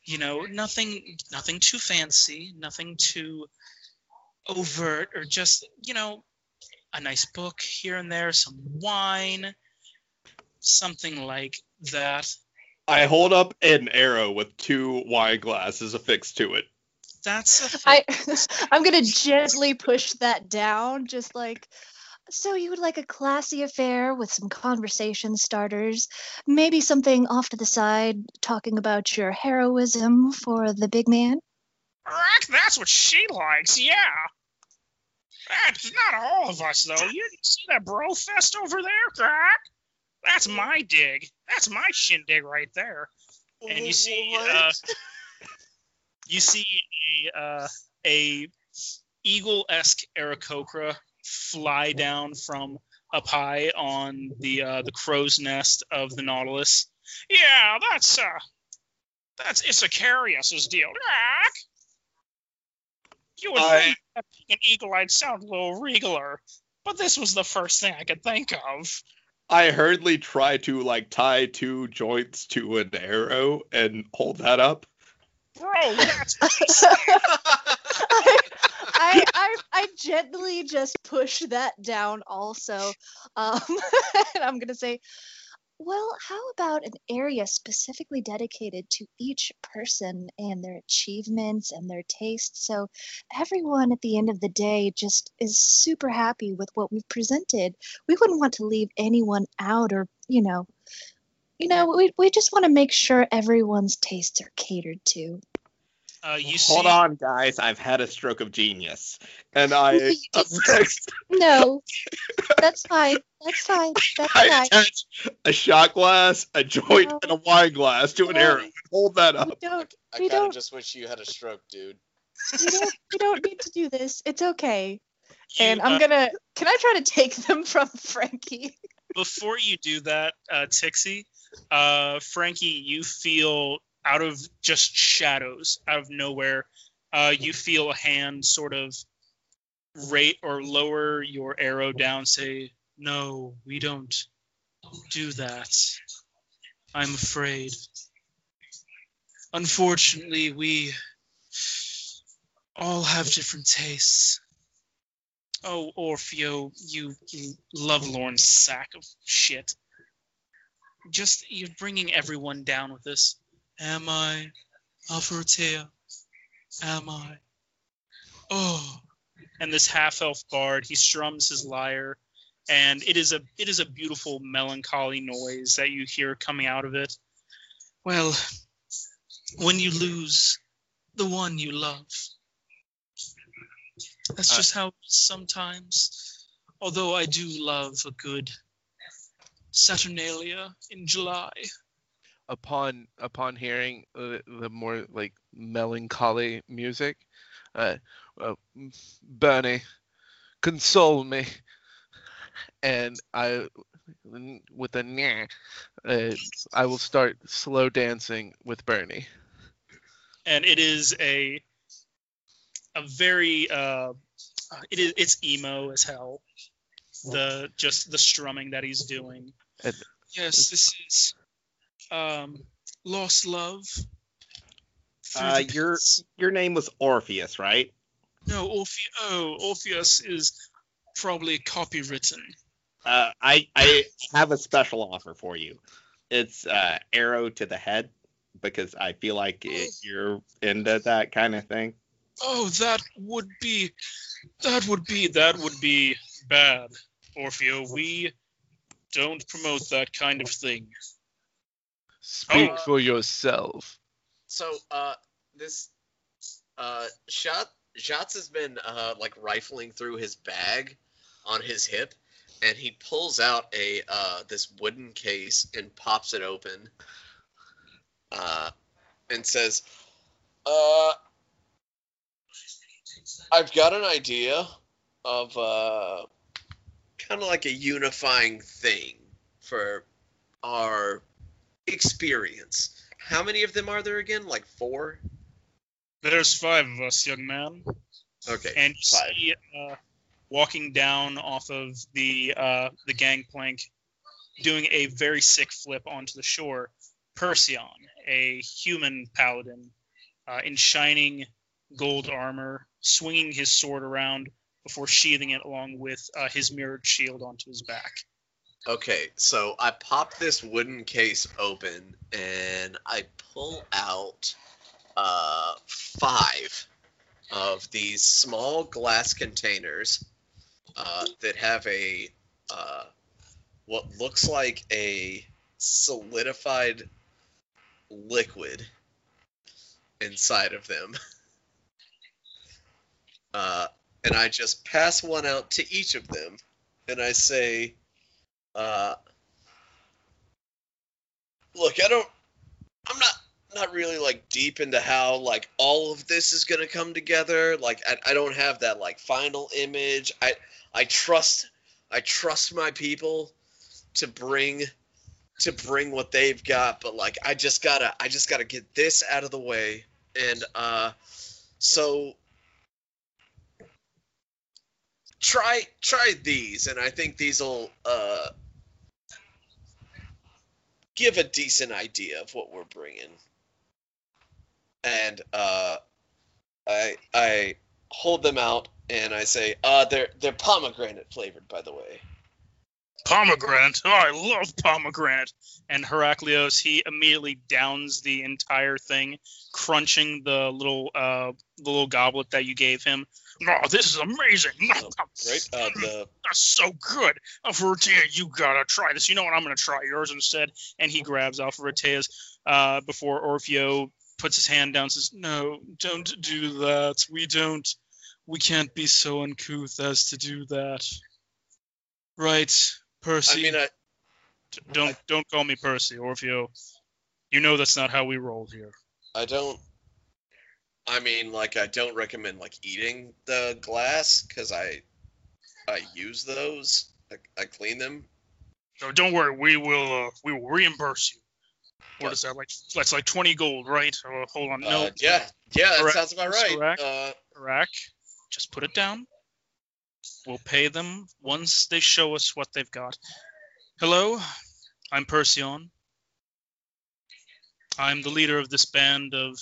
you know nothing nothing too fancy nothing too overt or just you know a nice book here and there some wine something like that I hold up an arrow with two wine glasses affixed to it. that's I. *laughs* I'm gonna gently push that down, just like so you would like a classy affair with some conversation starters, maybe something off to the side talking about your heroism for the big man. That's, that's what she likes, yeah. That's not all of us, though. You see that bro fest over there, crack? That's my dig. That's my shindig right there. And you see, uh, *laughs* you see a uh, a eagle-esque Aarakocra fly down from up high on the uh, the crow's nest of the Nautilus. Yeah, that's uh, that's Issacharias's deal. Crack. You would I- think being an eagle I'd sound a little regaler, but this was the first thing I could think of. I hurriedly try to like tie two joints to an arrow and hold that up. Bro, that's I, I, I, I gently just push that down also. Um, *laughs* and I'm going to say, well, how about an area specifically dedicated to each person and their achievements and their tastes? So everyone at the end of the day just is super happy with what we've presented. We wouldn't want to leave anyone out or, you know, you know, we, we just want to make sure everyone's tastes are catered to. Uh, you see. Hold on, guys. I've had a stroke of genius, and I *laughs* You No, that's fine. That's fine. That's I fine. attach a shot glass, a joint, No. and a wine glass to an arrow. Hold that up. We up. don't. I kind of just wish you had a stroke, dude. We don't. We don't need to do this. It's okay. you, And uh, I'm gonna. Can I try to take them *laughs* from Frankie? before you do that, uh, Tixie, uh, Frankie, you feel out of just shadows, out of nowhere, uh, you feel a hand sort of rate or lower your arrow down, say, No, we don't do that. I'm afraid. Unfortunately, we all have different tastes. Oh, Orfeo, you, you lovelorn sack of shit. Just, you're bringing everyone down with this. Am I? Alfaratea? Am I? Oh. And this half-elf bard, he strums his lyre, and it is a it is a beautiful melancholy noise that you hear coming out of it. Well, when you lose the one you love, that's Uh, just how sometimes. Although I do love a good Saturnalia in July. Upon upon hearing the, the more like melancholy music uh, uh bernie console me. And i with a nah, uh, i will start slow dancing with bernie. And it is a a very uh it is it's emo as hell. The just the strumming that he's doing. And- yes this is um, lost love. Uh, your your name was Orpheus, right? No, Orphe- oh, Orpheus is probably copywritten. Uh, I I have a special offer for you. It's uh, arrow to the head because I feel like it, you're into that kind of thing. Oh, that would be, that would be, that would be bad, Orfeo. We don't promote that kind of thing. Speak Oh. for yourself. So, uh, this, uh, shot, Shots has been, uh, like rifling through his bag on his hip, and he pulls out a, uh, this wooden case and pops it open, uh, and says, uh, I've got an idea of, uh, kind of like a unifying thing for our experience. How many of them are there again? Like four? There's five of us, young man. Okay. and you five. see uh, walking down off of the uh, the gangplank, doing a very sick flip onto the shore, Perseon, a human paladin, uh, in shining gold armor, swinging his sword around before sheathing it along with uh, his mirrored shield onto his back. Okay, so I pop this wooden case open and I pull out uh, five of these small glass containers uh, that have a uh, what looks like a solidified liquid inside of them. *laughs* Uh, and I just pass one out to each of them, and I say, uh, look, I don't, I'm not, not really like deep into how like all of this is gonna come together. Like, I, I don't have that like final image. I, I trust, I trust my people to bring, to bring what they've got. But like, I just gotta, I just gotta get this out of the way. And uh, so try try these and i think these will uh give a decent idea of what we're bringing and uh i i hold them out and i say uh they're they're pomegranate flavored by the way Pomegranate. Oh, I love pomegranate. And Heraclios, he immediately downs the entire thing, crunching the little uh, the little goblet that you gave him. Oh, this is amazing. right uh the That's so good. Alpharetea, you gotta try this. You know what? I'm gonna try yours instead. And he grabs Alpharetea's uh, before Orfeo puts his hand down and says, No, don't do that. We don't. We can't be so uncouth as to do that. Right, Percy. i mean i D- don't don't call me Percy, Orfeo. You know that's not how we roll here. i don't i mean like i don't recommend like eating the glass because i i use those I, I clean them No, don't worry. We will uh, we will reimburse you. What is that like? That's like twenty gold, right? Uh, hold on. No, Uh, yeah, yeah, that Correct. sounds about right. correct. Uh, Iraq, just put it down. We'll pay them once they show us what they've got. Hello, I'm Perseon. I'm the leader of this band of.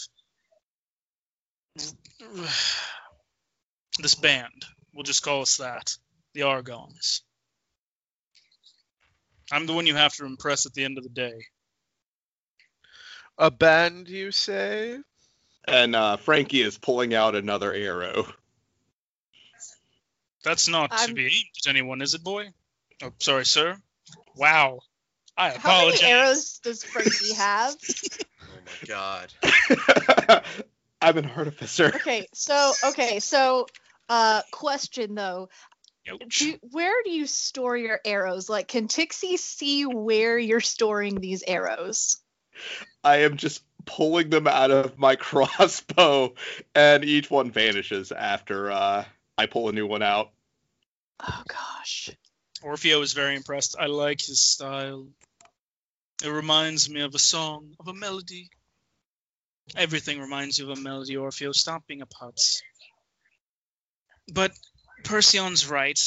This band. We'll just call us that. The Argons. I'm the one you have to impress at the end of the day. A band, you say? And uh, Frankie is pulling out another arrow. That's not to I'm- be aimed at anyone, is it, boy? Oh, sorry, sir. Wow. I How apologize. many arrows does Frankie have? *laughs* oh my god. *laughs* I'm an artificer. Okay, so okay, so uh question though. Do, where do you store your arrows? Like can Tixie see where you're storing these arrows? I am just pulling them out of my *laughs* crossbow, and each one vanishes after uh, I pull a new one out. Oh gosh. Orfeo is very impressed. I like his style. It reminds me of a song, of a melody. Everything reminds you of a melody, Orfeo. Stop being a putz. But Perseon's right.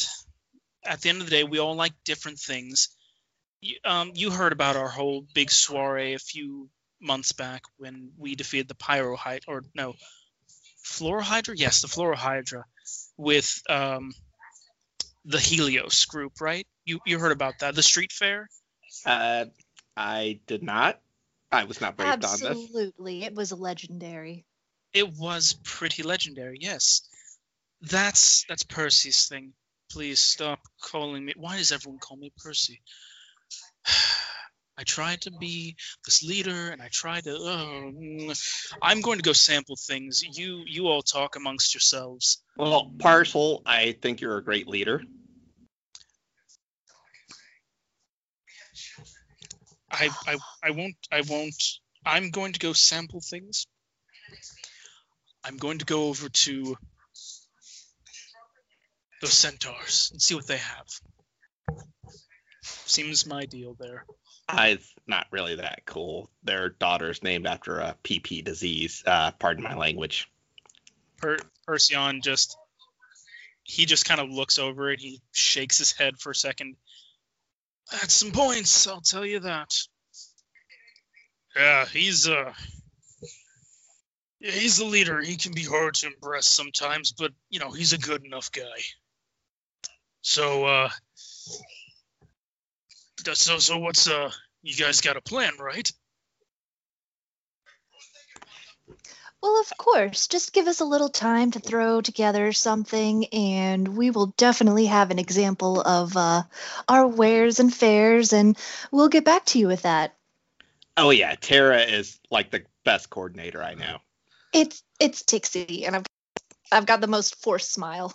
At the end of the day, we all like different things. you, um, you heard about our whole big soiree a few months back when we defeated the Pyrohydra, or no, Fluorohydra? Yes, the Fluorohydra with um, the Helios group, right? You you heard about that? The street fair? Uh, I did not. I was not briefed on this. Absolutely. It was legendary. It was pretty legendary, yes. That's that's Percy's thing. Please stop calling me. Why does everyone call me Percy? *sighs* I tried to be this leader, and I tried to. Oh. I'm going to go sample things. You you all talk amongst yourselves. Well, Parcel, I think you're a great leader. I I I won't I won't. I'm going to go sample things. I'm going to go over to those centaurs and see what they have. Seems my deal there. Uh, it's not really that cool. Their daughter's named after a PP disease. Uh, pardon my language. Per- Perseon just he just kind of looks over it. He shakes his head for a second. That's some points, I'll tell you that. Yeah, he's uh yeah, he's the leader. He can be hard to impress sometimes, but you know, he's a good enough guy. So uh so so what's uh you guys got a plan, right? Well, of course. Just give us a little time to throw together something, and we will definitely have an example of uh, our wares and fares, and we'll get back to you with that. Oh yeah, Tara is like the best coordinator I know. It's it's Tixie, and I've I've got the most forced smile.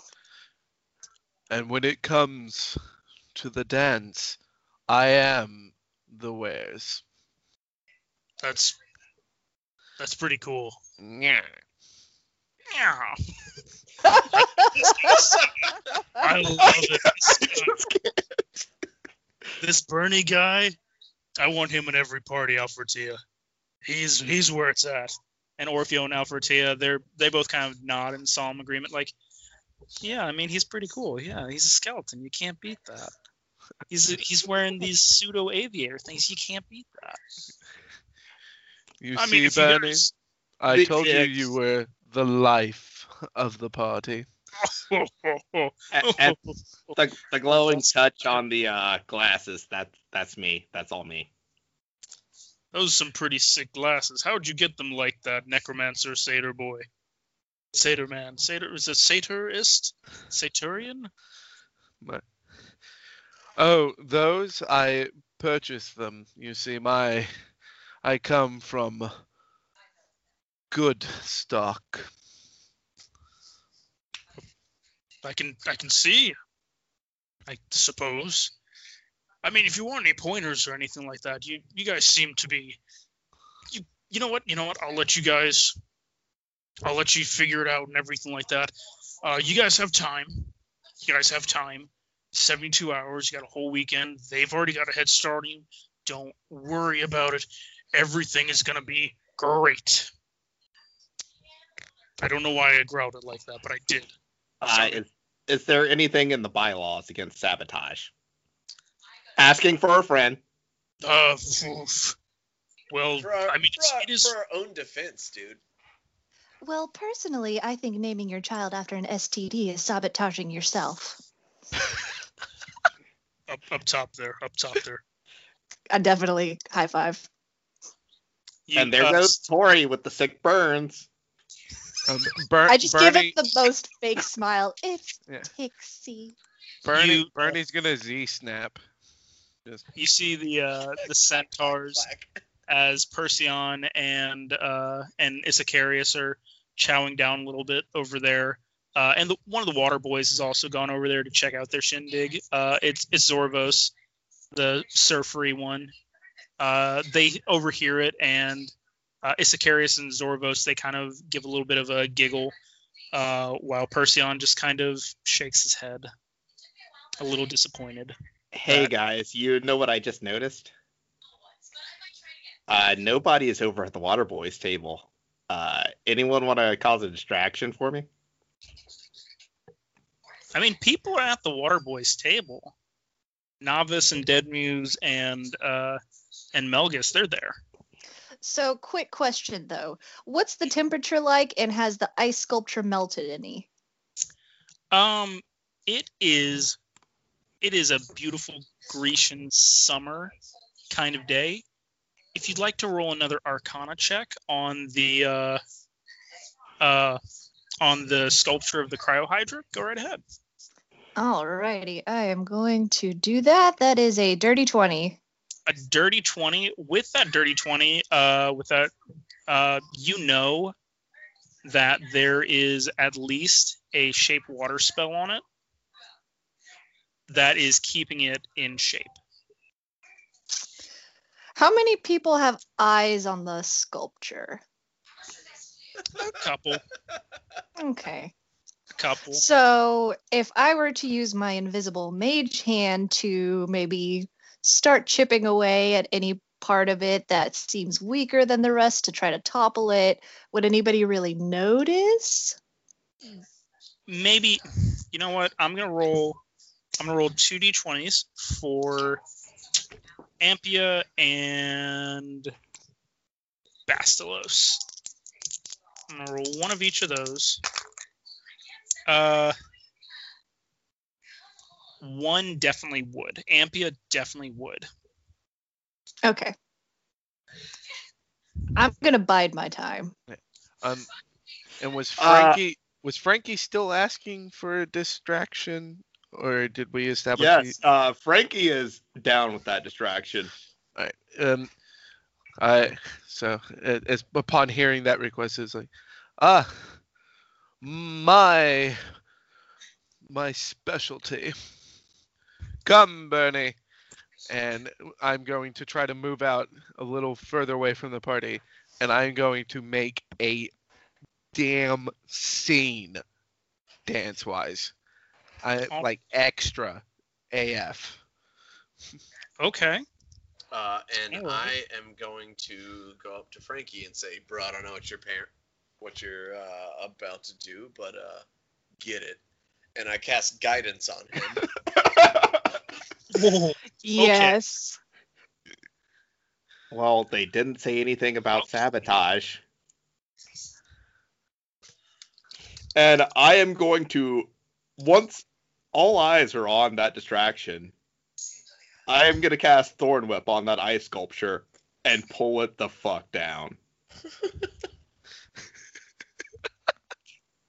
And when it comes to the dance, I am the wares. That's that's pretty cool. Yeah. Yeah. I love it. This, *laughs* this Bernie guy, I want him in every party, Alfretia. He's he's where it's at. And Orfeo and Alfretia, they're they both kind of nod in solemn agreement, like, yeah, I mean he's pretty cool. Yeah, he's a skeleton. You can't beat that. He's he's wearing these pseudo aviator things. You can't beat that. You I see, mean, if you Bernie, guys, I The- told yeah, you you were the life of the party. A- and the, the glowing touch on the uh, glasses, that that's me. That's all me. Those are some pretty sick glasses. How'd you get them like that, Necromancer Satyr boy? Satyr man. Satyr is it Satyrist? Satyrian? Oh, those I purchased them. You see, my I come from good stock. I can I can see. I suppose. I mean, if you want any pointers or anything like that, you you guys seem to be. You you know what? You know what? I'll let you guys. I'll let you figure it out and everything like that. Uh, you guys have time. You guys have time. 72 hours. You got a whole weekend. They've already got a head start you. Don't worry about it. Everything is gonna be great. I don't know why I growled it like that, but I did. Uh, is, is there anything in the bylaws against sabotage? Asking for a friend. Uh, oof. well, For our, I mean, it's, our, it is. for our own defense, dude. Well, personally, I think naming your child after an STD is sabotaging yourself. *laughs* up, up top there, up top there. *laughs* I definitely high five. You, and there goes Tori with the sick burns. Um, Ber- I just give Bernie, it the most fake smile. It's Yeah. Tixie. Bernie, you- Bernie's gonna Z snap. Just You see the uh, the centaurs as Perseon and uh, and Issacharius are chowing down a little bit over there. Uh, and the, one of the water boys has also gone over there to check out their shindig. Uh, it's it's Zorvos, the surfery one. Uh, they overhear it, and uh, Issacharius and Zorvos they kind of give a little bit of a giggle, uh, while Perseon just kind of shakes his head, a little disappointed. Hey guys, you know what I just noticed? Uh, nobody is over at the Water Boys table. Uh, anyone want to cause a distraction for me? I mean, people are at the water boys table. Novice and Dead Muse and uh, and Melgus, they're there. So, quick question though. What's the temperature like and has the ice sculpture melted any? Um, it is, it is a beautiful Grecian summer kind of day. If you'd like to roll another Arcana check on the uh, uh, on the sculpture of the Cryohydra, go right ahead. Alrighty, I am going to do that. That is a dirty 20. A dirty twenty. With that dirty twenty, uh, with that, uh, you know that there is at least a shape water spell on it that is keeping it in shape. How many people have eyes on the sculpture? A couple, Okay. a couple. So, if I were to use my invisible mage hand to maybe start chipping away at any part of it that seems weaker than the rest to try to topple it, would anybody really notice? maybe you know what? I'm gonna roll i'm gonna roll two d20s for ampia and bastilos i'm gonna roll one of each of those. Uh one definitely would ampia definitely would Okay. I'm going to bide my time. Um, and was Uh, Frankie was Frankie still asking for a distraction, or did we establish? Yes, uh, Frankie is down with that distraction. he- um, I so as upon hearing that request is like, ah, my my specialty. Come, Bernie. And I'm going to try to move out a little further away from the party, and I'm going to make a damn scene, dance wise. I Oh. like extra AF. okay Uh, and Alright. I am going to go up to Frankie and say, "Bro, I don't know what your parent, what you're uh, about to do, but uh, get it." And I cast guidance on him. *laughs* *laughs* Yes. well, they didn't say anything about sabotage. And I am going to, once all eyes are on that distraction, I am going to cast Thorn Whip on that ice sculpture and pull it the fuck down. *laughs*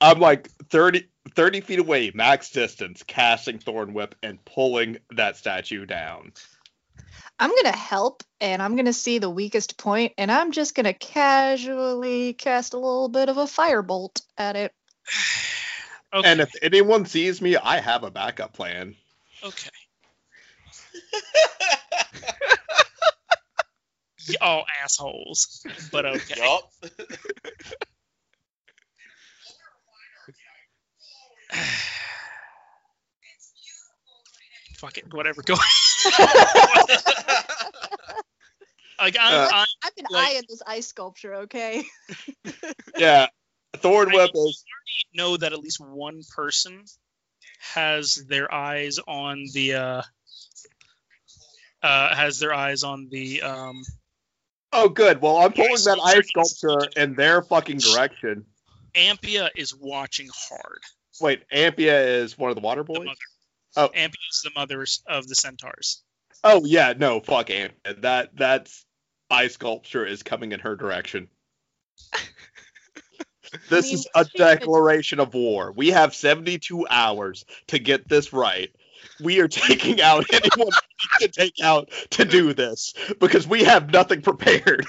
I'm like 30, 30 feet away, max distance, casting Thorn Whip and pulling that statue down. I'm going to help and I'm going to see the weakest point and I'm just going to casually cast a little bit of a firebolt at it. *sighs* okay And if anyone sees me, I have a backup plan. okay *laughs* y'all assholes but okay yup. *laughs* fuck it whatever go *laughs* like I'm, Uh, I'm I've been Like- eyeing this ice sculpture, okay? *laughs* Yeah, Thorn Whip is know that at least one person has their eyes on the uh, uh has their eyes on the um oh good. Well, I'm pulling that ice sculpture. sculpture in their fucking direction. Ampia is watching hard. Wait, Ampia is one of the water The boys. mother. Oh. Ampia is the mother of the centaurs. Oh yeah, no, fuck Ampia. That that's ice sculpture is coming in her direction. *laughs* This mean, is a declaration of war. We have 72 hours to get this right. We are *laughs* taking out anyone we need to take out to do this because we have nothing prepared.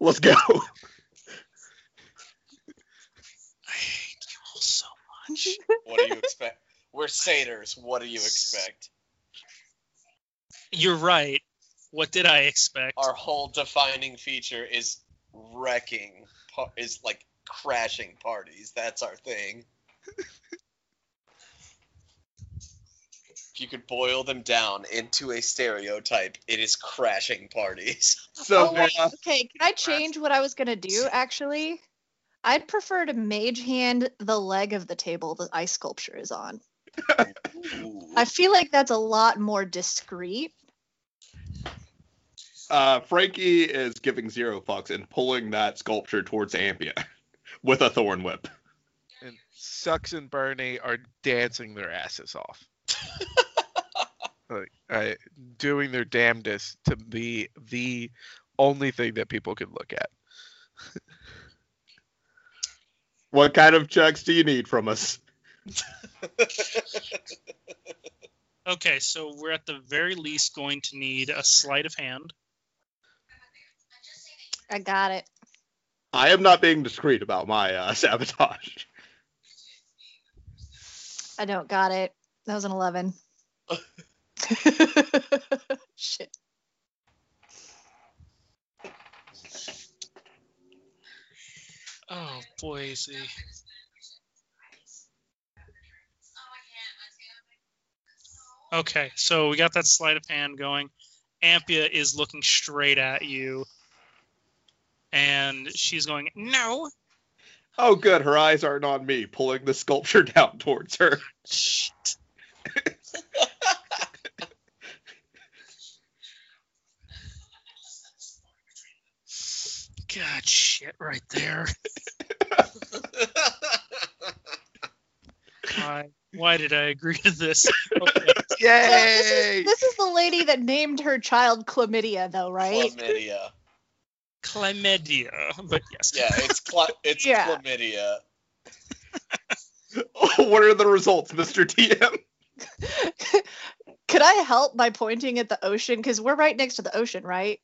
Let's go. I hate you all so much. *laughs* what do you expect? We're satyrs. What do you expect? You're right. What did I expect? Our whole defining feature is wrecking, is like crashing parties. That's our thing. if you could boil them down into a stereotype, it is crashing parties. *laughs* So oh, wait, uh, okay. Can I change what I was going to do, actually? I'd prefer to mage hand the leg of the table the ice sculpture is on. *laughs* I feel like that's a lot more discreet. Uh, Frankie is giving zero fucks and pulling that sculpture towards Ampia *laughs* with a thorn whip. And Sucks and Bernie are dancing their asses off. *laughs* like, uh, doing their damnedest to be the only thing that people can look at. What kind of checks do you need from us? *laughs* Okay, so we're at the very least going to need a sleight of hand. I got it. I am not being discreet about my uh, *laughs* sabotage. I don't got it. That was an 11. *laughs* Shit. Oh boy. Okay, so we got that sleight of hand going. Ampia is looking straight at you. And she's going, No. Oh, good. Her eyes aren't on me, pulling the sculpture *laughs* down towards her. *laughs* God, shit, right there. *laughs* Why, why did I agree to this? *laughs* Okay. So this, Yay! is, this is the lady that named her child Chlamydia, though, right? Chlamydia. Chlamydia, but yes. Yeah, it's cl- it's Yeah. chlamydia. *laughs* what are the results, Mr. DM? Could I help by pointing at the ocean? Because we're right next to the ocean, right?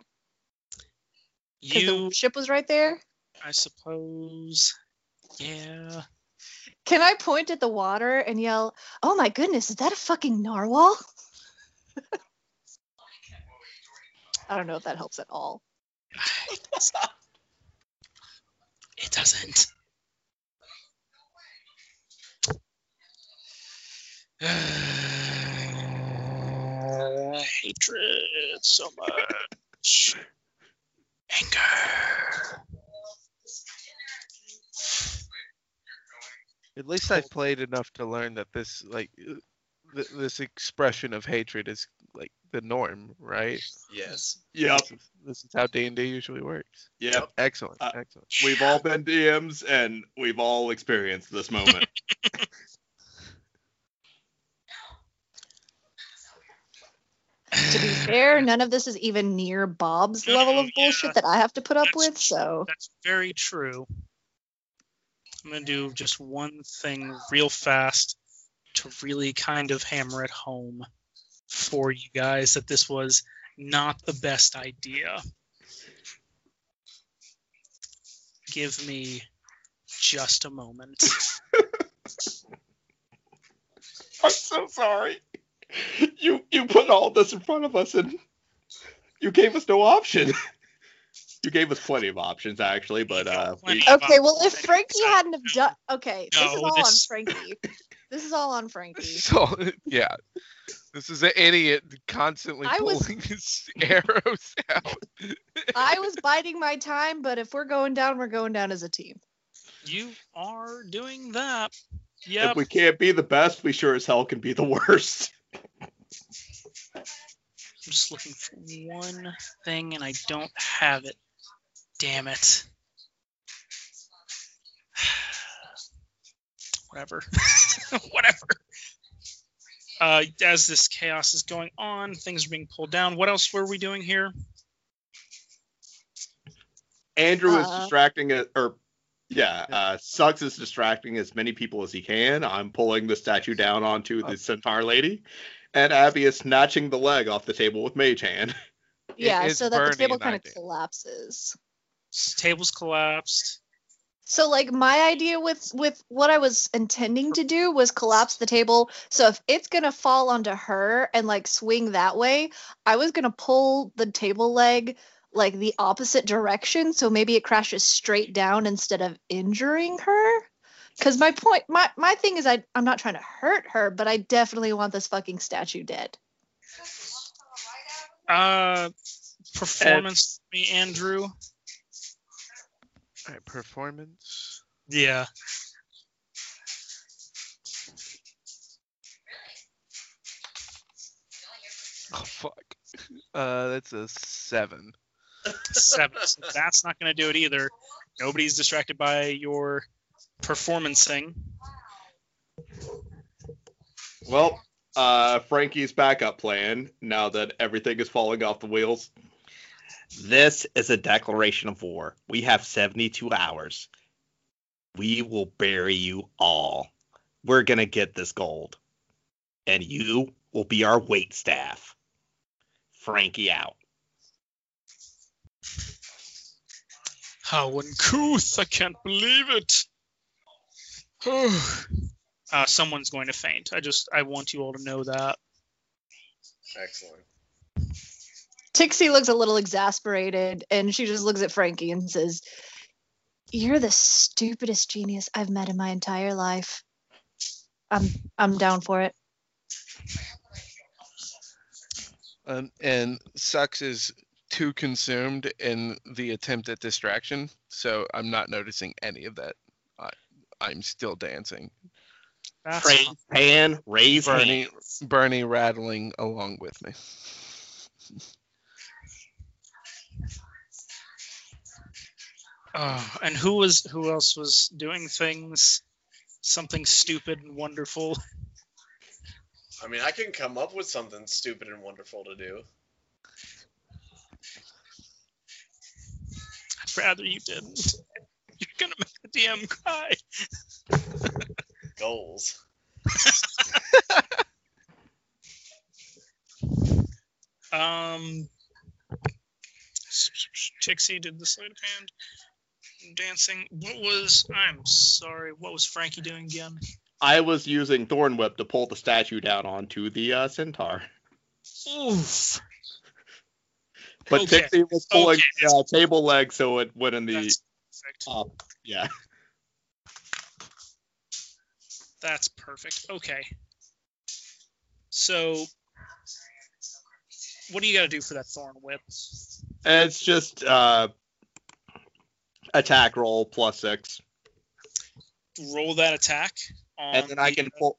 You, the ship was right there. I suppose. Yeah. Can I point at the water and yell, "Oh my goodness, is that a fucking narwhal?" *laughs* I don't know if that helps at all. It doesn't. *sighs* hatred so much. Anger. At least I've played enough to learn that this like uh, th- this expression of hatred is like the norm, right? Yes. Yep. This is, this is how D and D usually works. Yep. Excellent, Uh, excellent. We've all been DMs and we've all experienced this moment. *laughs* To be fair, none of this is even near Bob's level of Yeah. bullshit that I have to put up That's with. So That's very true. I'm gonna do just one thing real fast to really kind of hammer it home for you guys that this was not the best idea. Give me just a moment. *laughs* I'm so sorry. *laughs* You you put all this in front of us and you gave us no option. *laughs* You gave us plenty of options actually, but uh we, okay, well if Frankie hadn't have done okay, this is all this- on *laughs* Frankie. This is all on Frankie. So yeah, this is an idiot constantly I was- pulling his arrows out. I was biding my time, but if we're going down, we're going down as a team. You are doing that. Yeah. if we can't be the best, we sure as hell can be the worst. I'm just looking for one thing and I don't have it. Damn it. *sighs* Whatever. *laughs* Whatever. Uh, as this chaos is going on, things are being pulled down. What else were we doing here? Andrew is Uh, distracting it or yeah, uh Sucks is distracting as many people as he can. I'm pulling the statue down onto the centaur lady. And Abby is snatching the leg off the table with Mage Hand. *laughs* Yeah, so that the table kind of collapses. Tables collapsed. So like my idea with with what I was intending to do was collapse the table. So if it's gonna fall onto her and like swing that way, I was gonna pull the table leg like the opposite direction, so maybe it crashes straight down instead of injuring her. Cause my point, my my thing is, I I'm not trying to hurt her, but I definitely want this fucking statue dead. Uh, performance, uh, me Andrew. All right, performance. Yeah. Oh fuck. *laughs* Uh, that's a seven. Seven. So that's not going to do it either. Nobody's distracted by your performancing. Well, uh, Frankie's backup plan, now that everything is falling off the wheels. This is a declaration of war. We have 72 hours. We will bury you all. We're going to get this gold. And you will be our wait staff. Frankie out. How uncouth! I can't believe it. uh, someone's going to faint. I just I want you all to know that. Excellent. Tixie looks a little exasperated and she just looks at Frankie and says, You're the stupidest genius I've met in my entire life. I'm I'm down for it. Um, and Sucks is too consumed in the attempt at distraction, so I'm not noticing any of that. I, I'm still dancing. That's Praise pan, raise Bernie, hands. Bernie rattling along with me. Oh, and who was who else was doing things something stupid and wonderful? I mean, I can come up with something stupid and wonderful to do. I'd rather you didn't. *laughs* You're gonna make the DM cry. Goals. *laughs* Um, Tixie did the sleight of hand dancing. What was? I'm sorry. What was Frankie doing again? I was using Thorn Whip to pull the statue down onto the uh, centaur. Oof. But Okay. Tixie was pulling Okay. the uh, table leg so it went in the up. Yeah. That's perfect. Okay. So, what do you got to do for that thorn whip? It's just uh, attack roll plus six, Roll that attack. On and then I the- can pull.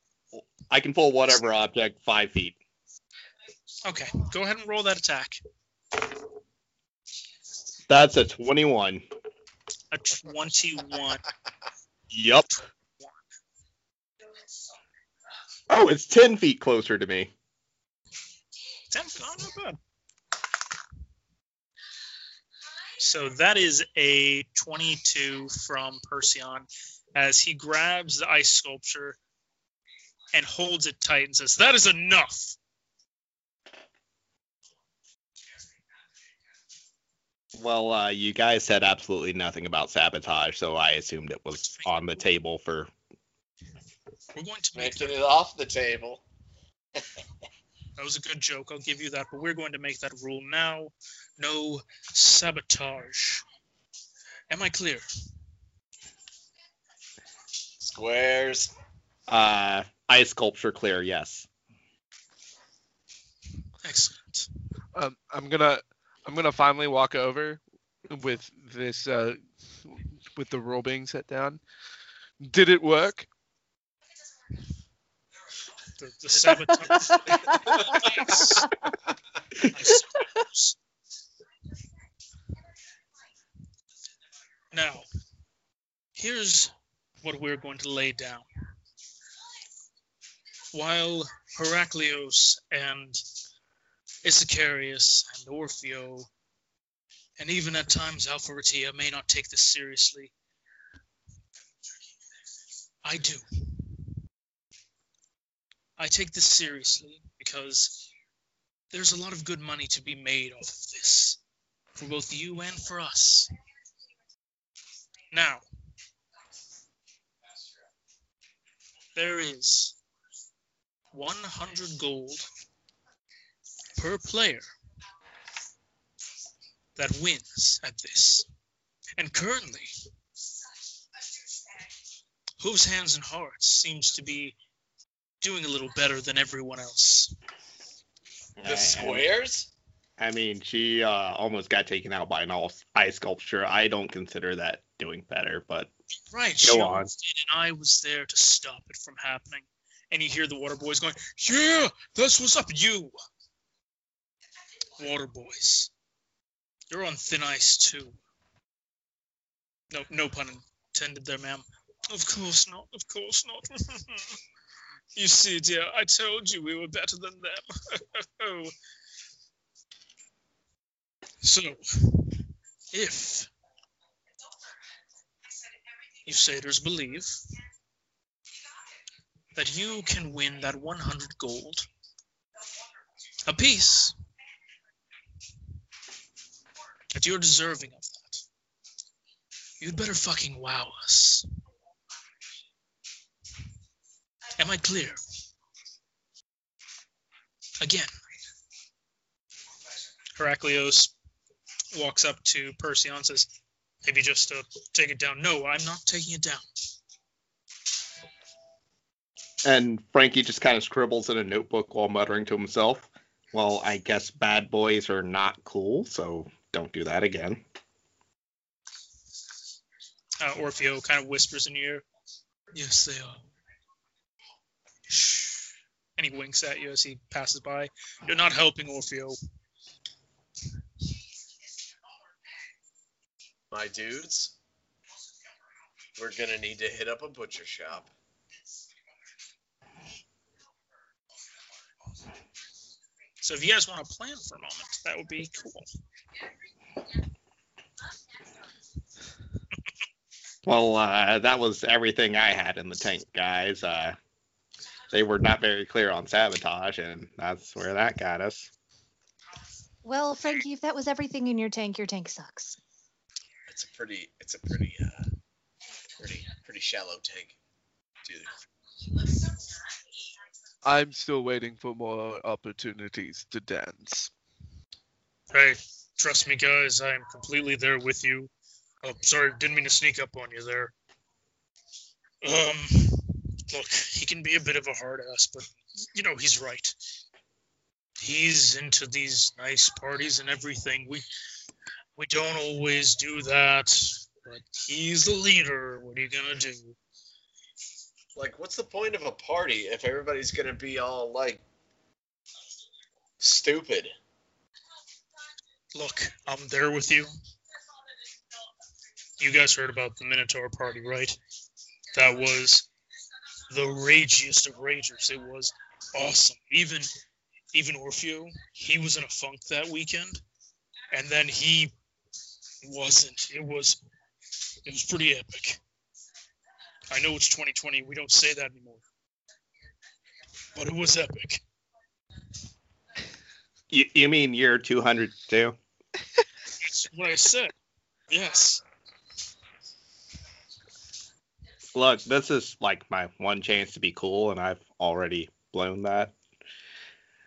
I can pull whatever object five feet. Okay, go ahead and roll that attack. That's a twenty-one. A 21. Yup. Oh, it's ten feet closer to me. Ten, oh, not bad. So that is a 22 from Perseon as he grabs the ice sculpture and holds it tight and says, That is enough. Well, uh, you guys said absolutely nothing about sabotage, so I assumed it was on the table for. We're going to make Making it off the table. *laughs* That was a good joke. I'll give you that. But we're going to make that rule now. No sabotage. Am I clear? Squares. Uh, ice sculpture clear, yes. Excellent. Um, I'm gonna I'm gonna finally walk over with this uh, with the rule being set down. Did it work? The, the. *laughs* Now, here's what we're going to lay down. While Heraclios and Issacharius and Orfeo, and even at times Alpharetia may not take this seriously, I do. I take this seriously because there's a lot of good money to be made off of this for both you and for us. Now, there is 100 gold per player that wins at this. And currently, Hooves, Hands, and Hearts seems to be doing a little better than everyone else. The squares? I mean, she uh, almost got taken out by an all ice sculpture. I don't consider that doing better, but Right, Go she on. did, and I was there to stop it from happening. And you hear the water boys going, Yeah, this was up, you. Water boys. You're on thin ice too. No, no pun intended there, ma'am. Of course not. Of course not. *laughs* you see, dear, I told you we were better than them. *laughs* so, if you satyrs believe that you can win that 100 gold apiece, that you're deserving of that, you'd better fucking wow us. Am I clear? Again. Heraclios walks up to Perseon and says, Maybe just take it down. No, I'm not taking it down. And Frankie just kind of scribbles in a notebook while muttering to himself, Well, I guess bad boys are not cool, so don't do that again. Uh, Orfeo kind of whispers in your ear, Yes, they are. Shh. And he winks at you as he passes by. You're not helping Orfeo. My dudes, we're gonna need to hit up a butcher shop. So if you guys want to plan for a moment, that would be cool. Well, uh, that was everything I had in the tank, guys. Uh, they were not very clear on sabotage, and that's where that got us. Well, Frankie, if that was everything in your tank, your tank sucks. It's a pretty, it's a pretty, uh, pretty, pretty shallow tank, dude. I'm still waiting for more opportunities to dance. Hey, trust me, guys. I am completely there with you. Oh, sorry, didn't mean to sneak up on you there. Um, look, he can be a bit of a hard ass, but you know he's right. He's into these nice parties and everything. We we don't always do that, but he's the leader. What are you gonna do? Like, what's the point of a party if everybody's gonna be all like stupid? Look, I'm there with you. You guys heard about the Minotaur party, right? That was the ragiest of ragers. It was awesome. Even even Orfeo, he was in a funk that weekend, and then he wasn't. It was it was pretty epic. I know it's 2020. We don't say that anymore, but it was epic. You, you mean year 202? That's what I said. Yes. Look, this is like my one chance to be cool, and I've already blown that.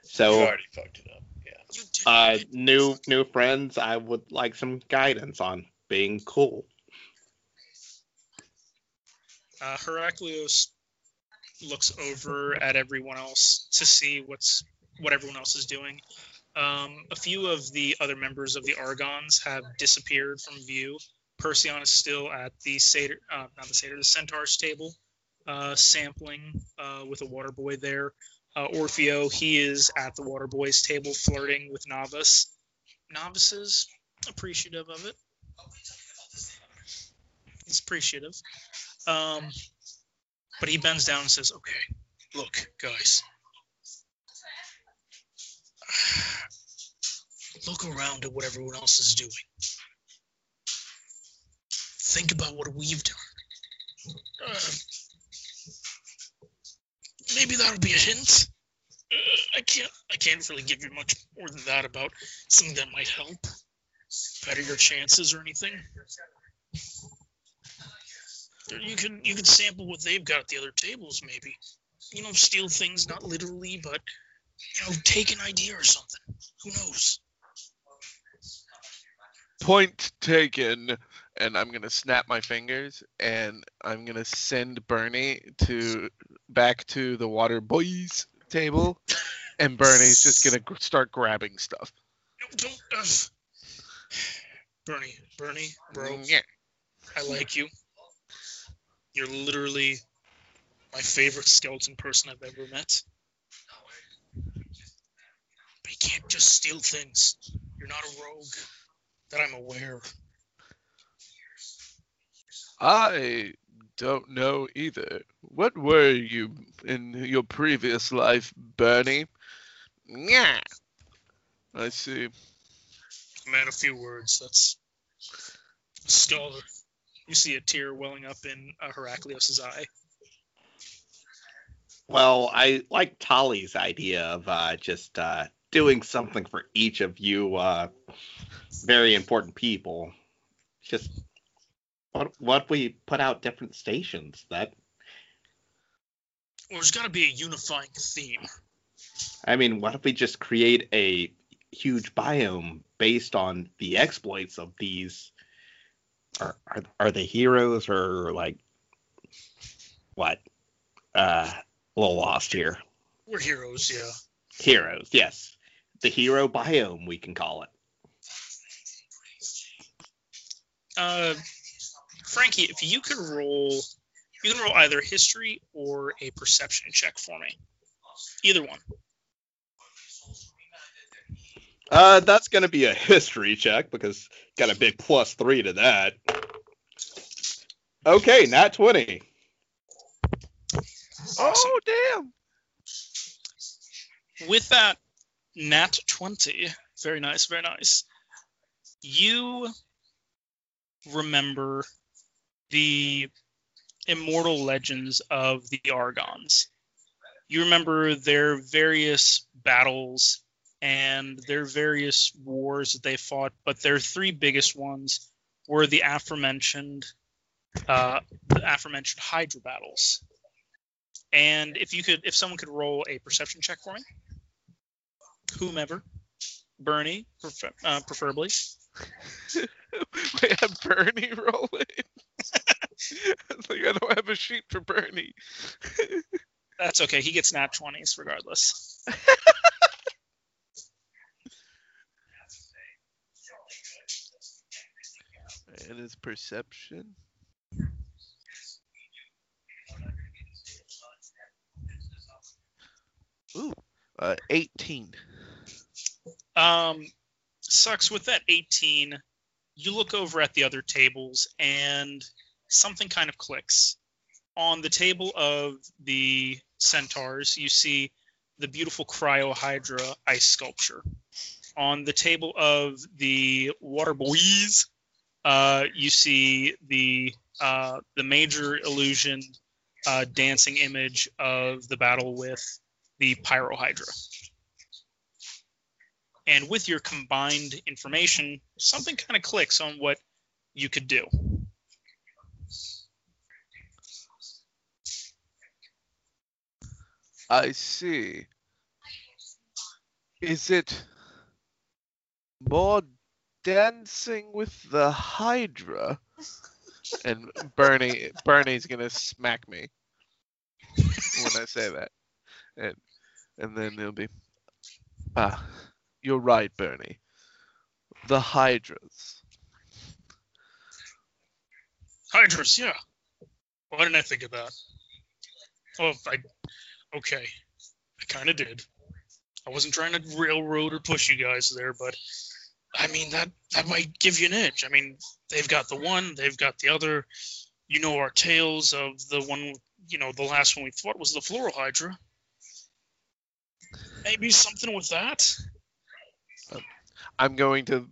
So you So, already fucked it up. Yeah. You uh, new new friends, I would like some guidance on being cool. uh, Heraclios looks over at everyone else to see what's what everyone else is doing. Um, a few of the other members of the Argons have disappeared from view. Perseon is still at the satyr, uh, not the satyr, the centaur's table, uh, sampling uh, with a water boy there. Uh, Orfeo, he is at the water boy's table, flirting with novice. Novices appreciative of it. He's appreciative. Um, but he bends down and says, "Okay, look, guys. Look around at what everyone else is doing. Think about what we've done. Uh, maybe that'll be a hint. Uh, I can't. I can't really give you much more than that about something that might help, better your chances or anything. You can you can sample what they've got at the other tables, maybe. You know, steal things not literally, but you know, take an idea or something. Who knows? Point taken. And I'm gonna snap my fingers, and I'm gonna send Bernie to back to the water boys table, and Bernie's just gonna start grabbing stuff. No, don't. Uh, Bernie, Bernie, bro, Yeah. I like you. You're literally my favorite skeleton person I've ever met. but he can't just steal things. You're not a rogue that I'm aware. I don't know either. What were you in your previous life, Bernie? Yeah. I see. Man, a few words. That's a scholar. You see a tear welling up in uh, Heraclios's eye. Well, I like Tali's idea of uh, just uh, doing something for each of you uh, very important people. Just what what we put out different stations that Well, there's got to be a unifying theme. I mean, what if we just create a huge biome based on the exploits of these? Are are, are they heroes or like what? Uh, a little lost here. We're heroes, yeah. Heroes, yes. The hero biome, we can call it. Uh, Frankie, if you could roll, you can roll either history or a perception check for me. Either one. Uh, that's gonna be a history check because got a big plus three to that. Okay, nat twenty. Awesome. Oh, damn. with that nat 20 very nice very nice. You remember the immortal legends of the argons you remember their various battles and their various wars that they fought but their three biggest ones were the aforementioned uh, the aforementioned hydra battles. And if you could if someone could roll a perception check for me whomever, Bernie, prefer, uh, preferably. we *laughs* have Bernie rolling. *laughs* like I don't have a sheet for Bernie. That's okay. He gets nat 20s regardless. *laughs* And his perception. Ooh, uh, 18. Um, sucks with that 18. You look over at the other tables and something kind of clicks. On the table of the centaurs, you see the beautiful cryohydra ice sculpture. On the table of the water boys, uh, you see the uh, the major illusion uh, dancing image of the battle with the pyrohydra. And with your combined information, something kind of clicks on what you could do. I see. Is it more dancing with the Hydra? And Bernie, Bernie's gonna smack me when I say that, and and then he'll be, ah, you're right, Bernie. The Hydras. Hydras, yeah. Why didn't I think of that? Oh, I. Okay. I kind of did. I wasn't trying to railroad or push you guys there, but I mean that that might give you an edge. I mean, they've got the one, they've got the other. You know our tales of the one. You know, the last one we fought was the floral hydra. Maybe something with that. I'm going to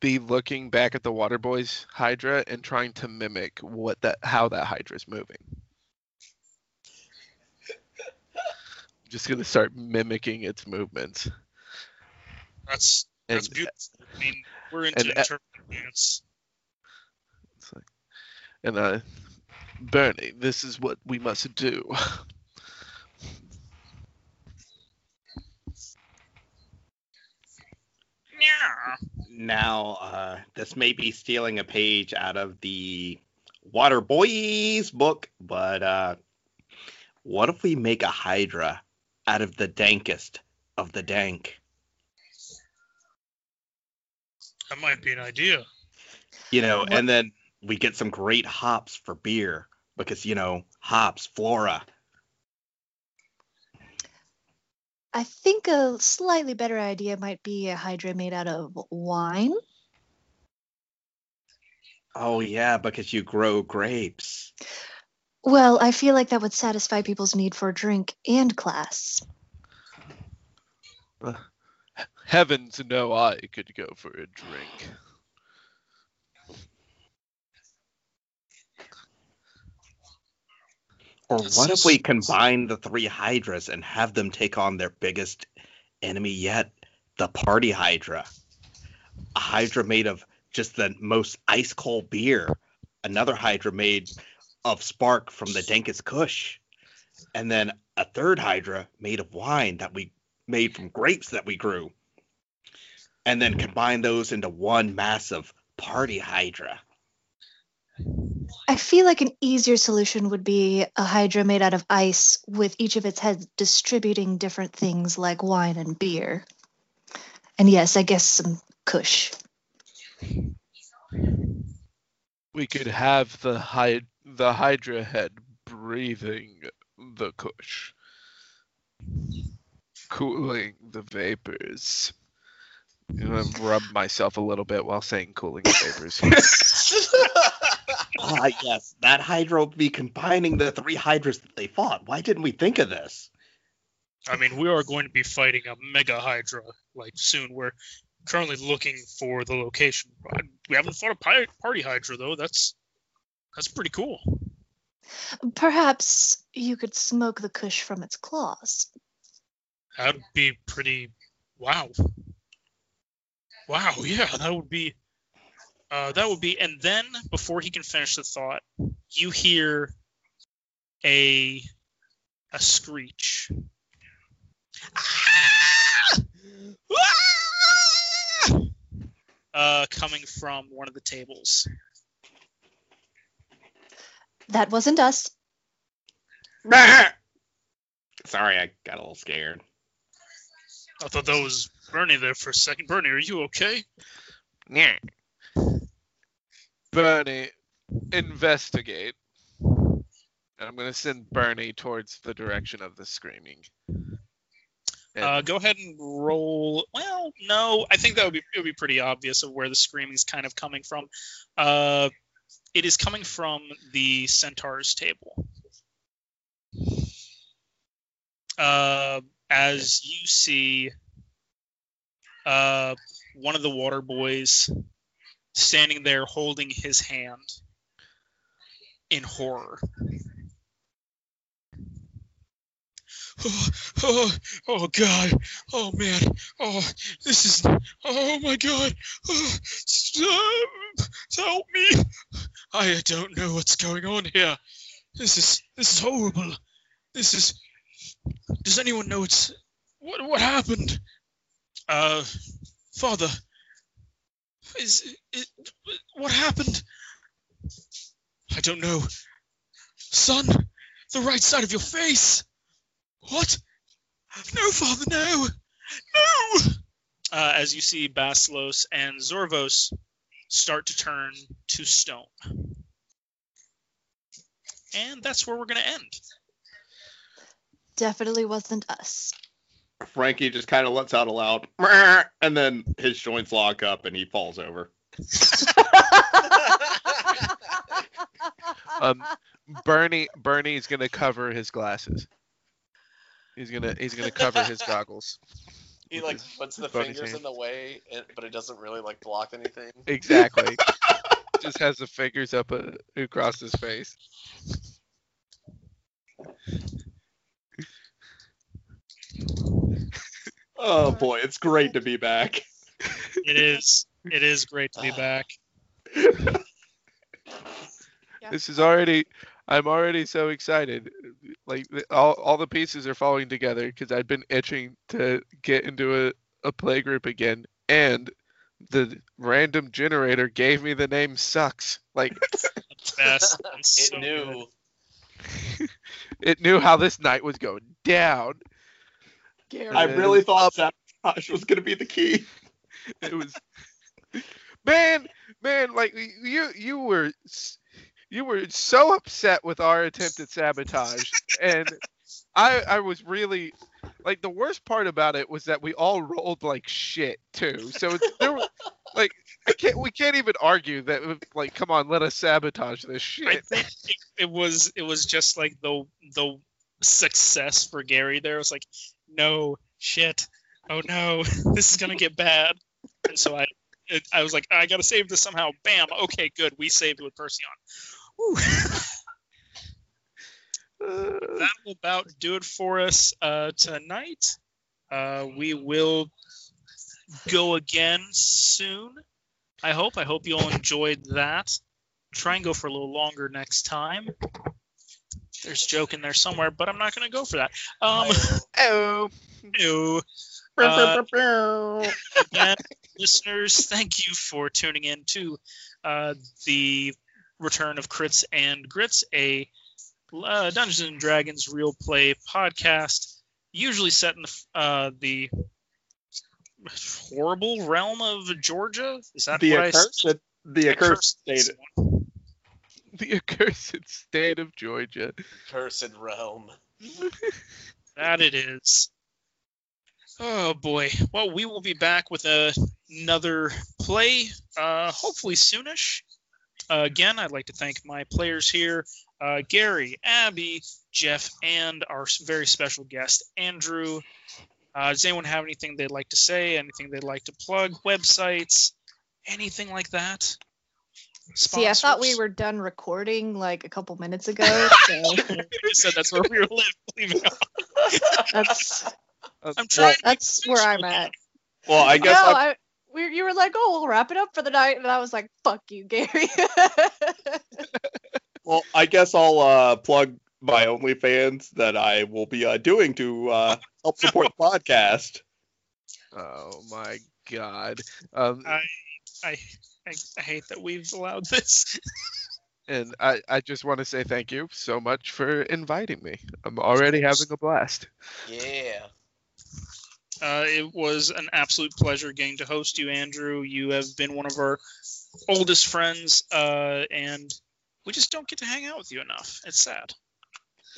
be looking back at the Water Boys Hydra and trying to mimic what that how that Hydra is moving. I'm just gonna start mimicking its movements. That's And that's beautiful. I mean, we're into and- dance. It's and uh, Bernie, this is what we must do. *laughs* Now, uh, this may be stealing a page out of the Water Boys book, but uh, what if we make a Hydra out of the dankest of the dank? That might be an idea. You know, What- and then we get some great hops for beer because, you know, hops, flora. I think a slightly better idea might be a Hydra made out of wine. Oh yeah, because you grow grapes. Well, I feel like that would satisfy people's need for drink and class. Heavens no I could go for a drink. Or what if we combine the three Hydras and have them take on their biggest enemy yet, the Party Hydra? A Hydra made of just the most ice cold beer. Another Hydra made of spark from the Dankest Kush. And then a third Hydra made of wine that we made from grapes that we grew. And then combine those into one massive Party Hydra. I feel like an easier solution would be a Hydra made out of ice with each of its heads distributing different things like wine and beer. And yes, I guess some kush. We could have the hy- the Hydra head breathing the Kush, cooling the vapors. You know, I rub myself a little bit while saying cooling the vapors. *laughs* *laughs* Ah, yes, that Hydra would be combining the three Hydras that they fought. Why didn't we think of this? I mean, we are going to be fighting a mega hydra like soon. We're currently looking for the location. We haven't fought a party hydra though. That's that's pretty cool. Perhaps you could smoke the kush from its claws. That'd be pretty. Wow. Wow. Yeah, that would be. Uh, that would be, and then before he can finish the thought, you hear a a screech. Ah! Ah! Uh, coming from one of the tables. That wasn't us. *laughs* Sorry, I got a little scared. I thought that was Bernie there for a second. Bernie, are you okay? Yeah. Bernie, investigate. And I'm gonna send Bernie towards the direction of the screaming. Uh, go ahead and roll. Well, no, I think that would be it would be pretty obvious of where the screaming is kind of coming from. Uh, it is coming from the centaur's table. Uh, as you see, uh, one of the water boys standing there holding his hand in horror. Oh, oh, oh God. Oh man. Oh, this is. Oh my God. Oh, stop. Help me. I don't know what's going on here. This is this is horrible. This is. Does anyone know what's what what happened? Uh, Father. Is it what happened? I don't know. Son, the right side of your face. What? No, Father, no! No! Uh, as you see Basilos and Zorvos start to turn to stone. And that's where we're going to end. Definitely wasn't us. Frankie just kind of lets out a loud, and then his joints lock up and he falls over. *laughs* um, Bernie, Bernie's gonna cover his glasses. He's gonna he's gonna cover his goggles. He like puts the fingers hands. in the way, but it doesn't really like block anything. Exactly. *laughs* Just has the fingers up uh, across his face. Oh boy, it's great to be back. It is. It is great to be *sighs* back. This is already. I'm already so excited. Like all, all the pieces are falling together because I've been itching to get into a, a play group again, and the random generator gave me the name sucks. Like *laughs* Best. and It so knew. *laughs* it knew how this night was going down. I really thought sabotage was going to be the key. *laughs* It was man, man. Like you, you were, you were so upset with our attempt at sabotage, and I, I was really, like the worst part about it was that we all rolled like shit too. So it's, there was like I can't we can't even argue that like come on let us sabotage this I shit. think it, it was it was just like the the success for Gary there. It was like, no shit, oh no, *laughs* this is gonna get bad. And so I it, I was like, I gotta save this somehow. Bam. Okay, good. We saved with Perseon. *laughs* That will about do it for us uh, tonight. Uh, we will go again soon. I hope. I hope you all enjoyed that. Try and go for a little longer next time. There's a joke in there somewhere, but I'm not going to go for that. Um, oh. *laughs* ew. Uh, again, *laughs* listeners, thank you for tuning in to uh, the return of Crits and Grits, a uh, Dungeons and Dragons real play podcast, usually set in the, uh, the horrible realm of Georgia. Is that The what I accursed, said? the accursed state. The accursed state of Georgia. Cursed realm. That it is. Oh boy. Well, we will be back with a, another play, uh, hopefully soonish. Uh, again, I'd like to thank my players here uh, Gary, Abby, Jeff, and our very special guest, Andrew. Uh, does anyone have anything they'd like to say? Anything they'd like to plug? Websites? Anything like that? See, I thought we were done recording like a couple minutes *laughs* ago. So *laughs* You said that's where we were li- leaving off. that's I'm trying. that's where I'm at. Well, I guess I'm- I, we, you were like, "Oh, we'll wrap it up for the night," and I was like, "Fuck you, Gary." *laughs* Well, I guess I'll uh, plug my OnlyFans that I will be uh, doing to uh, help support the podcast. Oh my god. Um, I, I, I, I hate that we've allowed this. and I, I just want to say thank you so much for inviting me. I'm already having a blast. Yeah. Uh, it was an absolute pleasure getting to host you, Andrew. You have been one of our oldest friends, uh, and we just don't get to hang out with you enough. It's sad.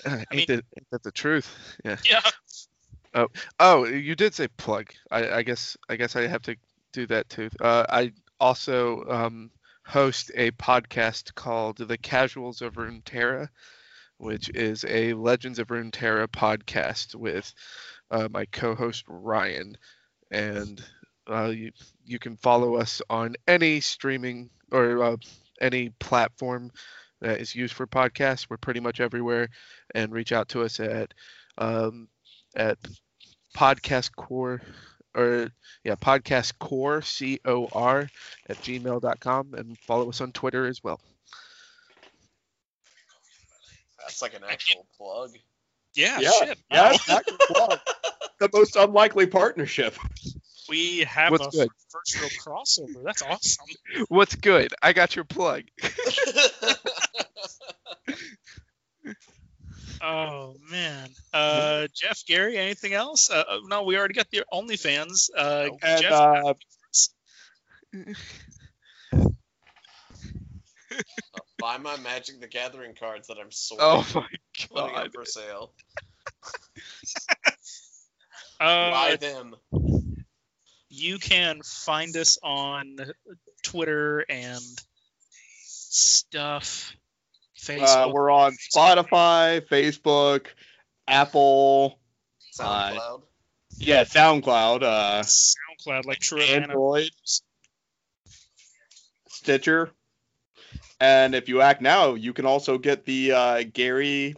Uh, ain't, mean- that, ain't that the truth? Yeah. Yeah. Oh, you did say plug. I, I guess I guess I have to do that too. Uh, I also um, host a podcast called The Casuals of Runeterra, which is a Legends of Runeterra podcast with uh, my co-host Ryan, and uh, you you can follow us on any streaming or uh, any platform that is used for podcasts. We're pretty much everywhere, and reach out to us at um, at podcast core or yeah podcast core c-o-r at gmail.com and follow us on twitter as well That's like an actual plug. Yeah. yeah, Shit. yeah, wow. it's not gonna plug. *laughs* the most unlikely partnership. We have What's a good? first real crossover. That's awesome. *laughs* what's good i got your plug *laughs* Oh man. Uh, Jeff, Gary, anything else? Uh, uh, no, we already got the OnlyFans. Uh, And Jeff, uh, *laughs* Buy my Magic the Gathering cards that I'm sorting. oh my god for sale. *laughs* uh, Buy them. you can find us on Twitter and stuff. Uh, we're on Spotify, Facebook, Apple, SoundCloud. yeah, SoundCloud, uh, SoundCloud, like True Atlanta. Android, Stitcher, and if you act now, you can also get the uh, Gary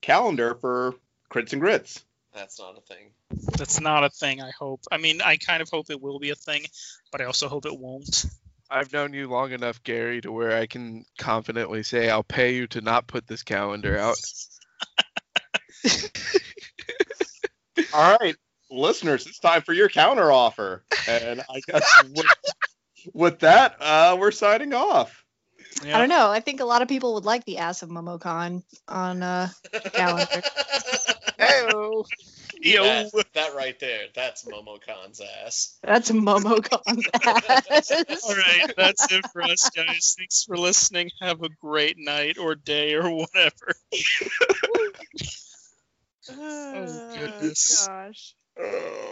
calendar for Crits and Grits. That's not a thing. That's not a thing. I hope. I mean, I kind of hope it will be a thing, but I also hope it won't. I've known you long enough gary to where i can confidently say i'll pay you to not put this calendar out *laughs* All right, listeners, it's time for your counter offer, and I guess with, with that, uh, we're signing off. Yeah. I don't know. I think a lot of people would like the ass of Momocon on uh, the calendar. *laughs* Heyo. Yo. That, that right there, that's Momo Momocon's ass. That's Momocon's *laughs* ass. All right, that's it for us, guys. Thanks for listening. Have a great night or day or whatever. *laughs* *sighs* Oh, goodness. Gosh. Oh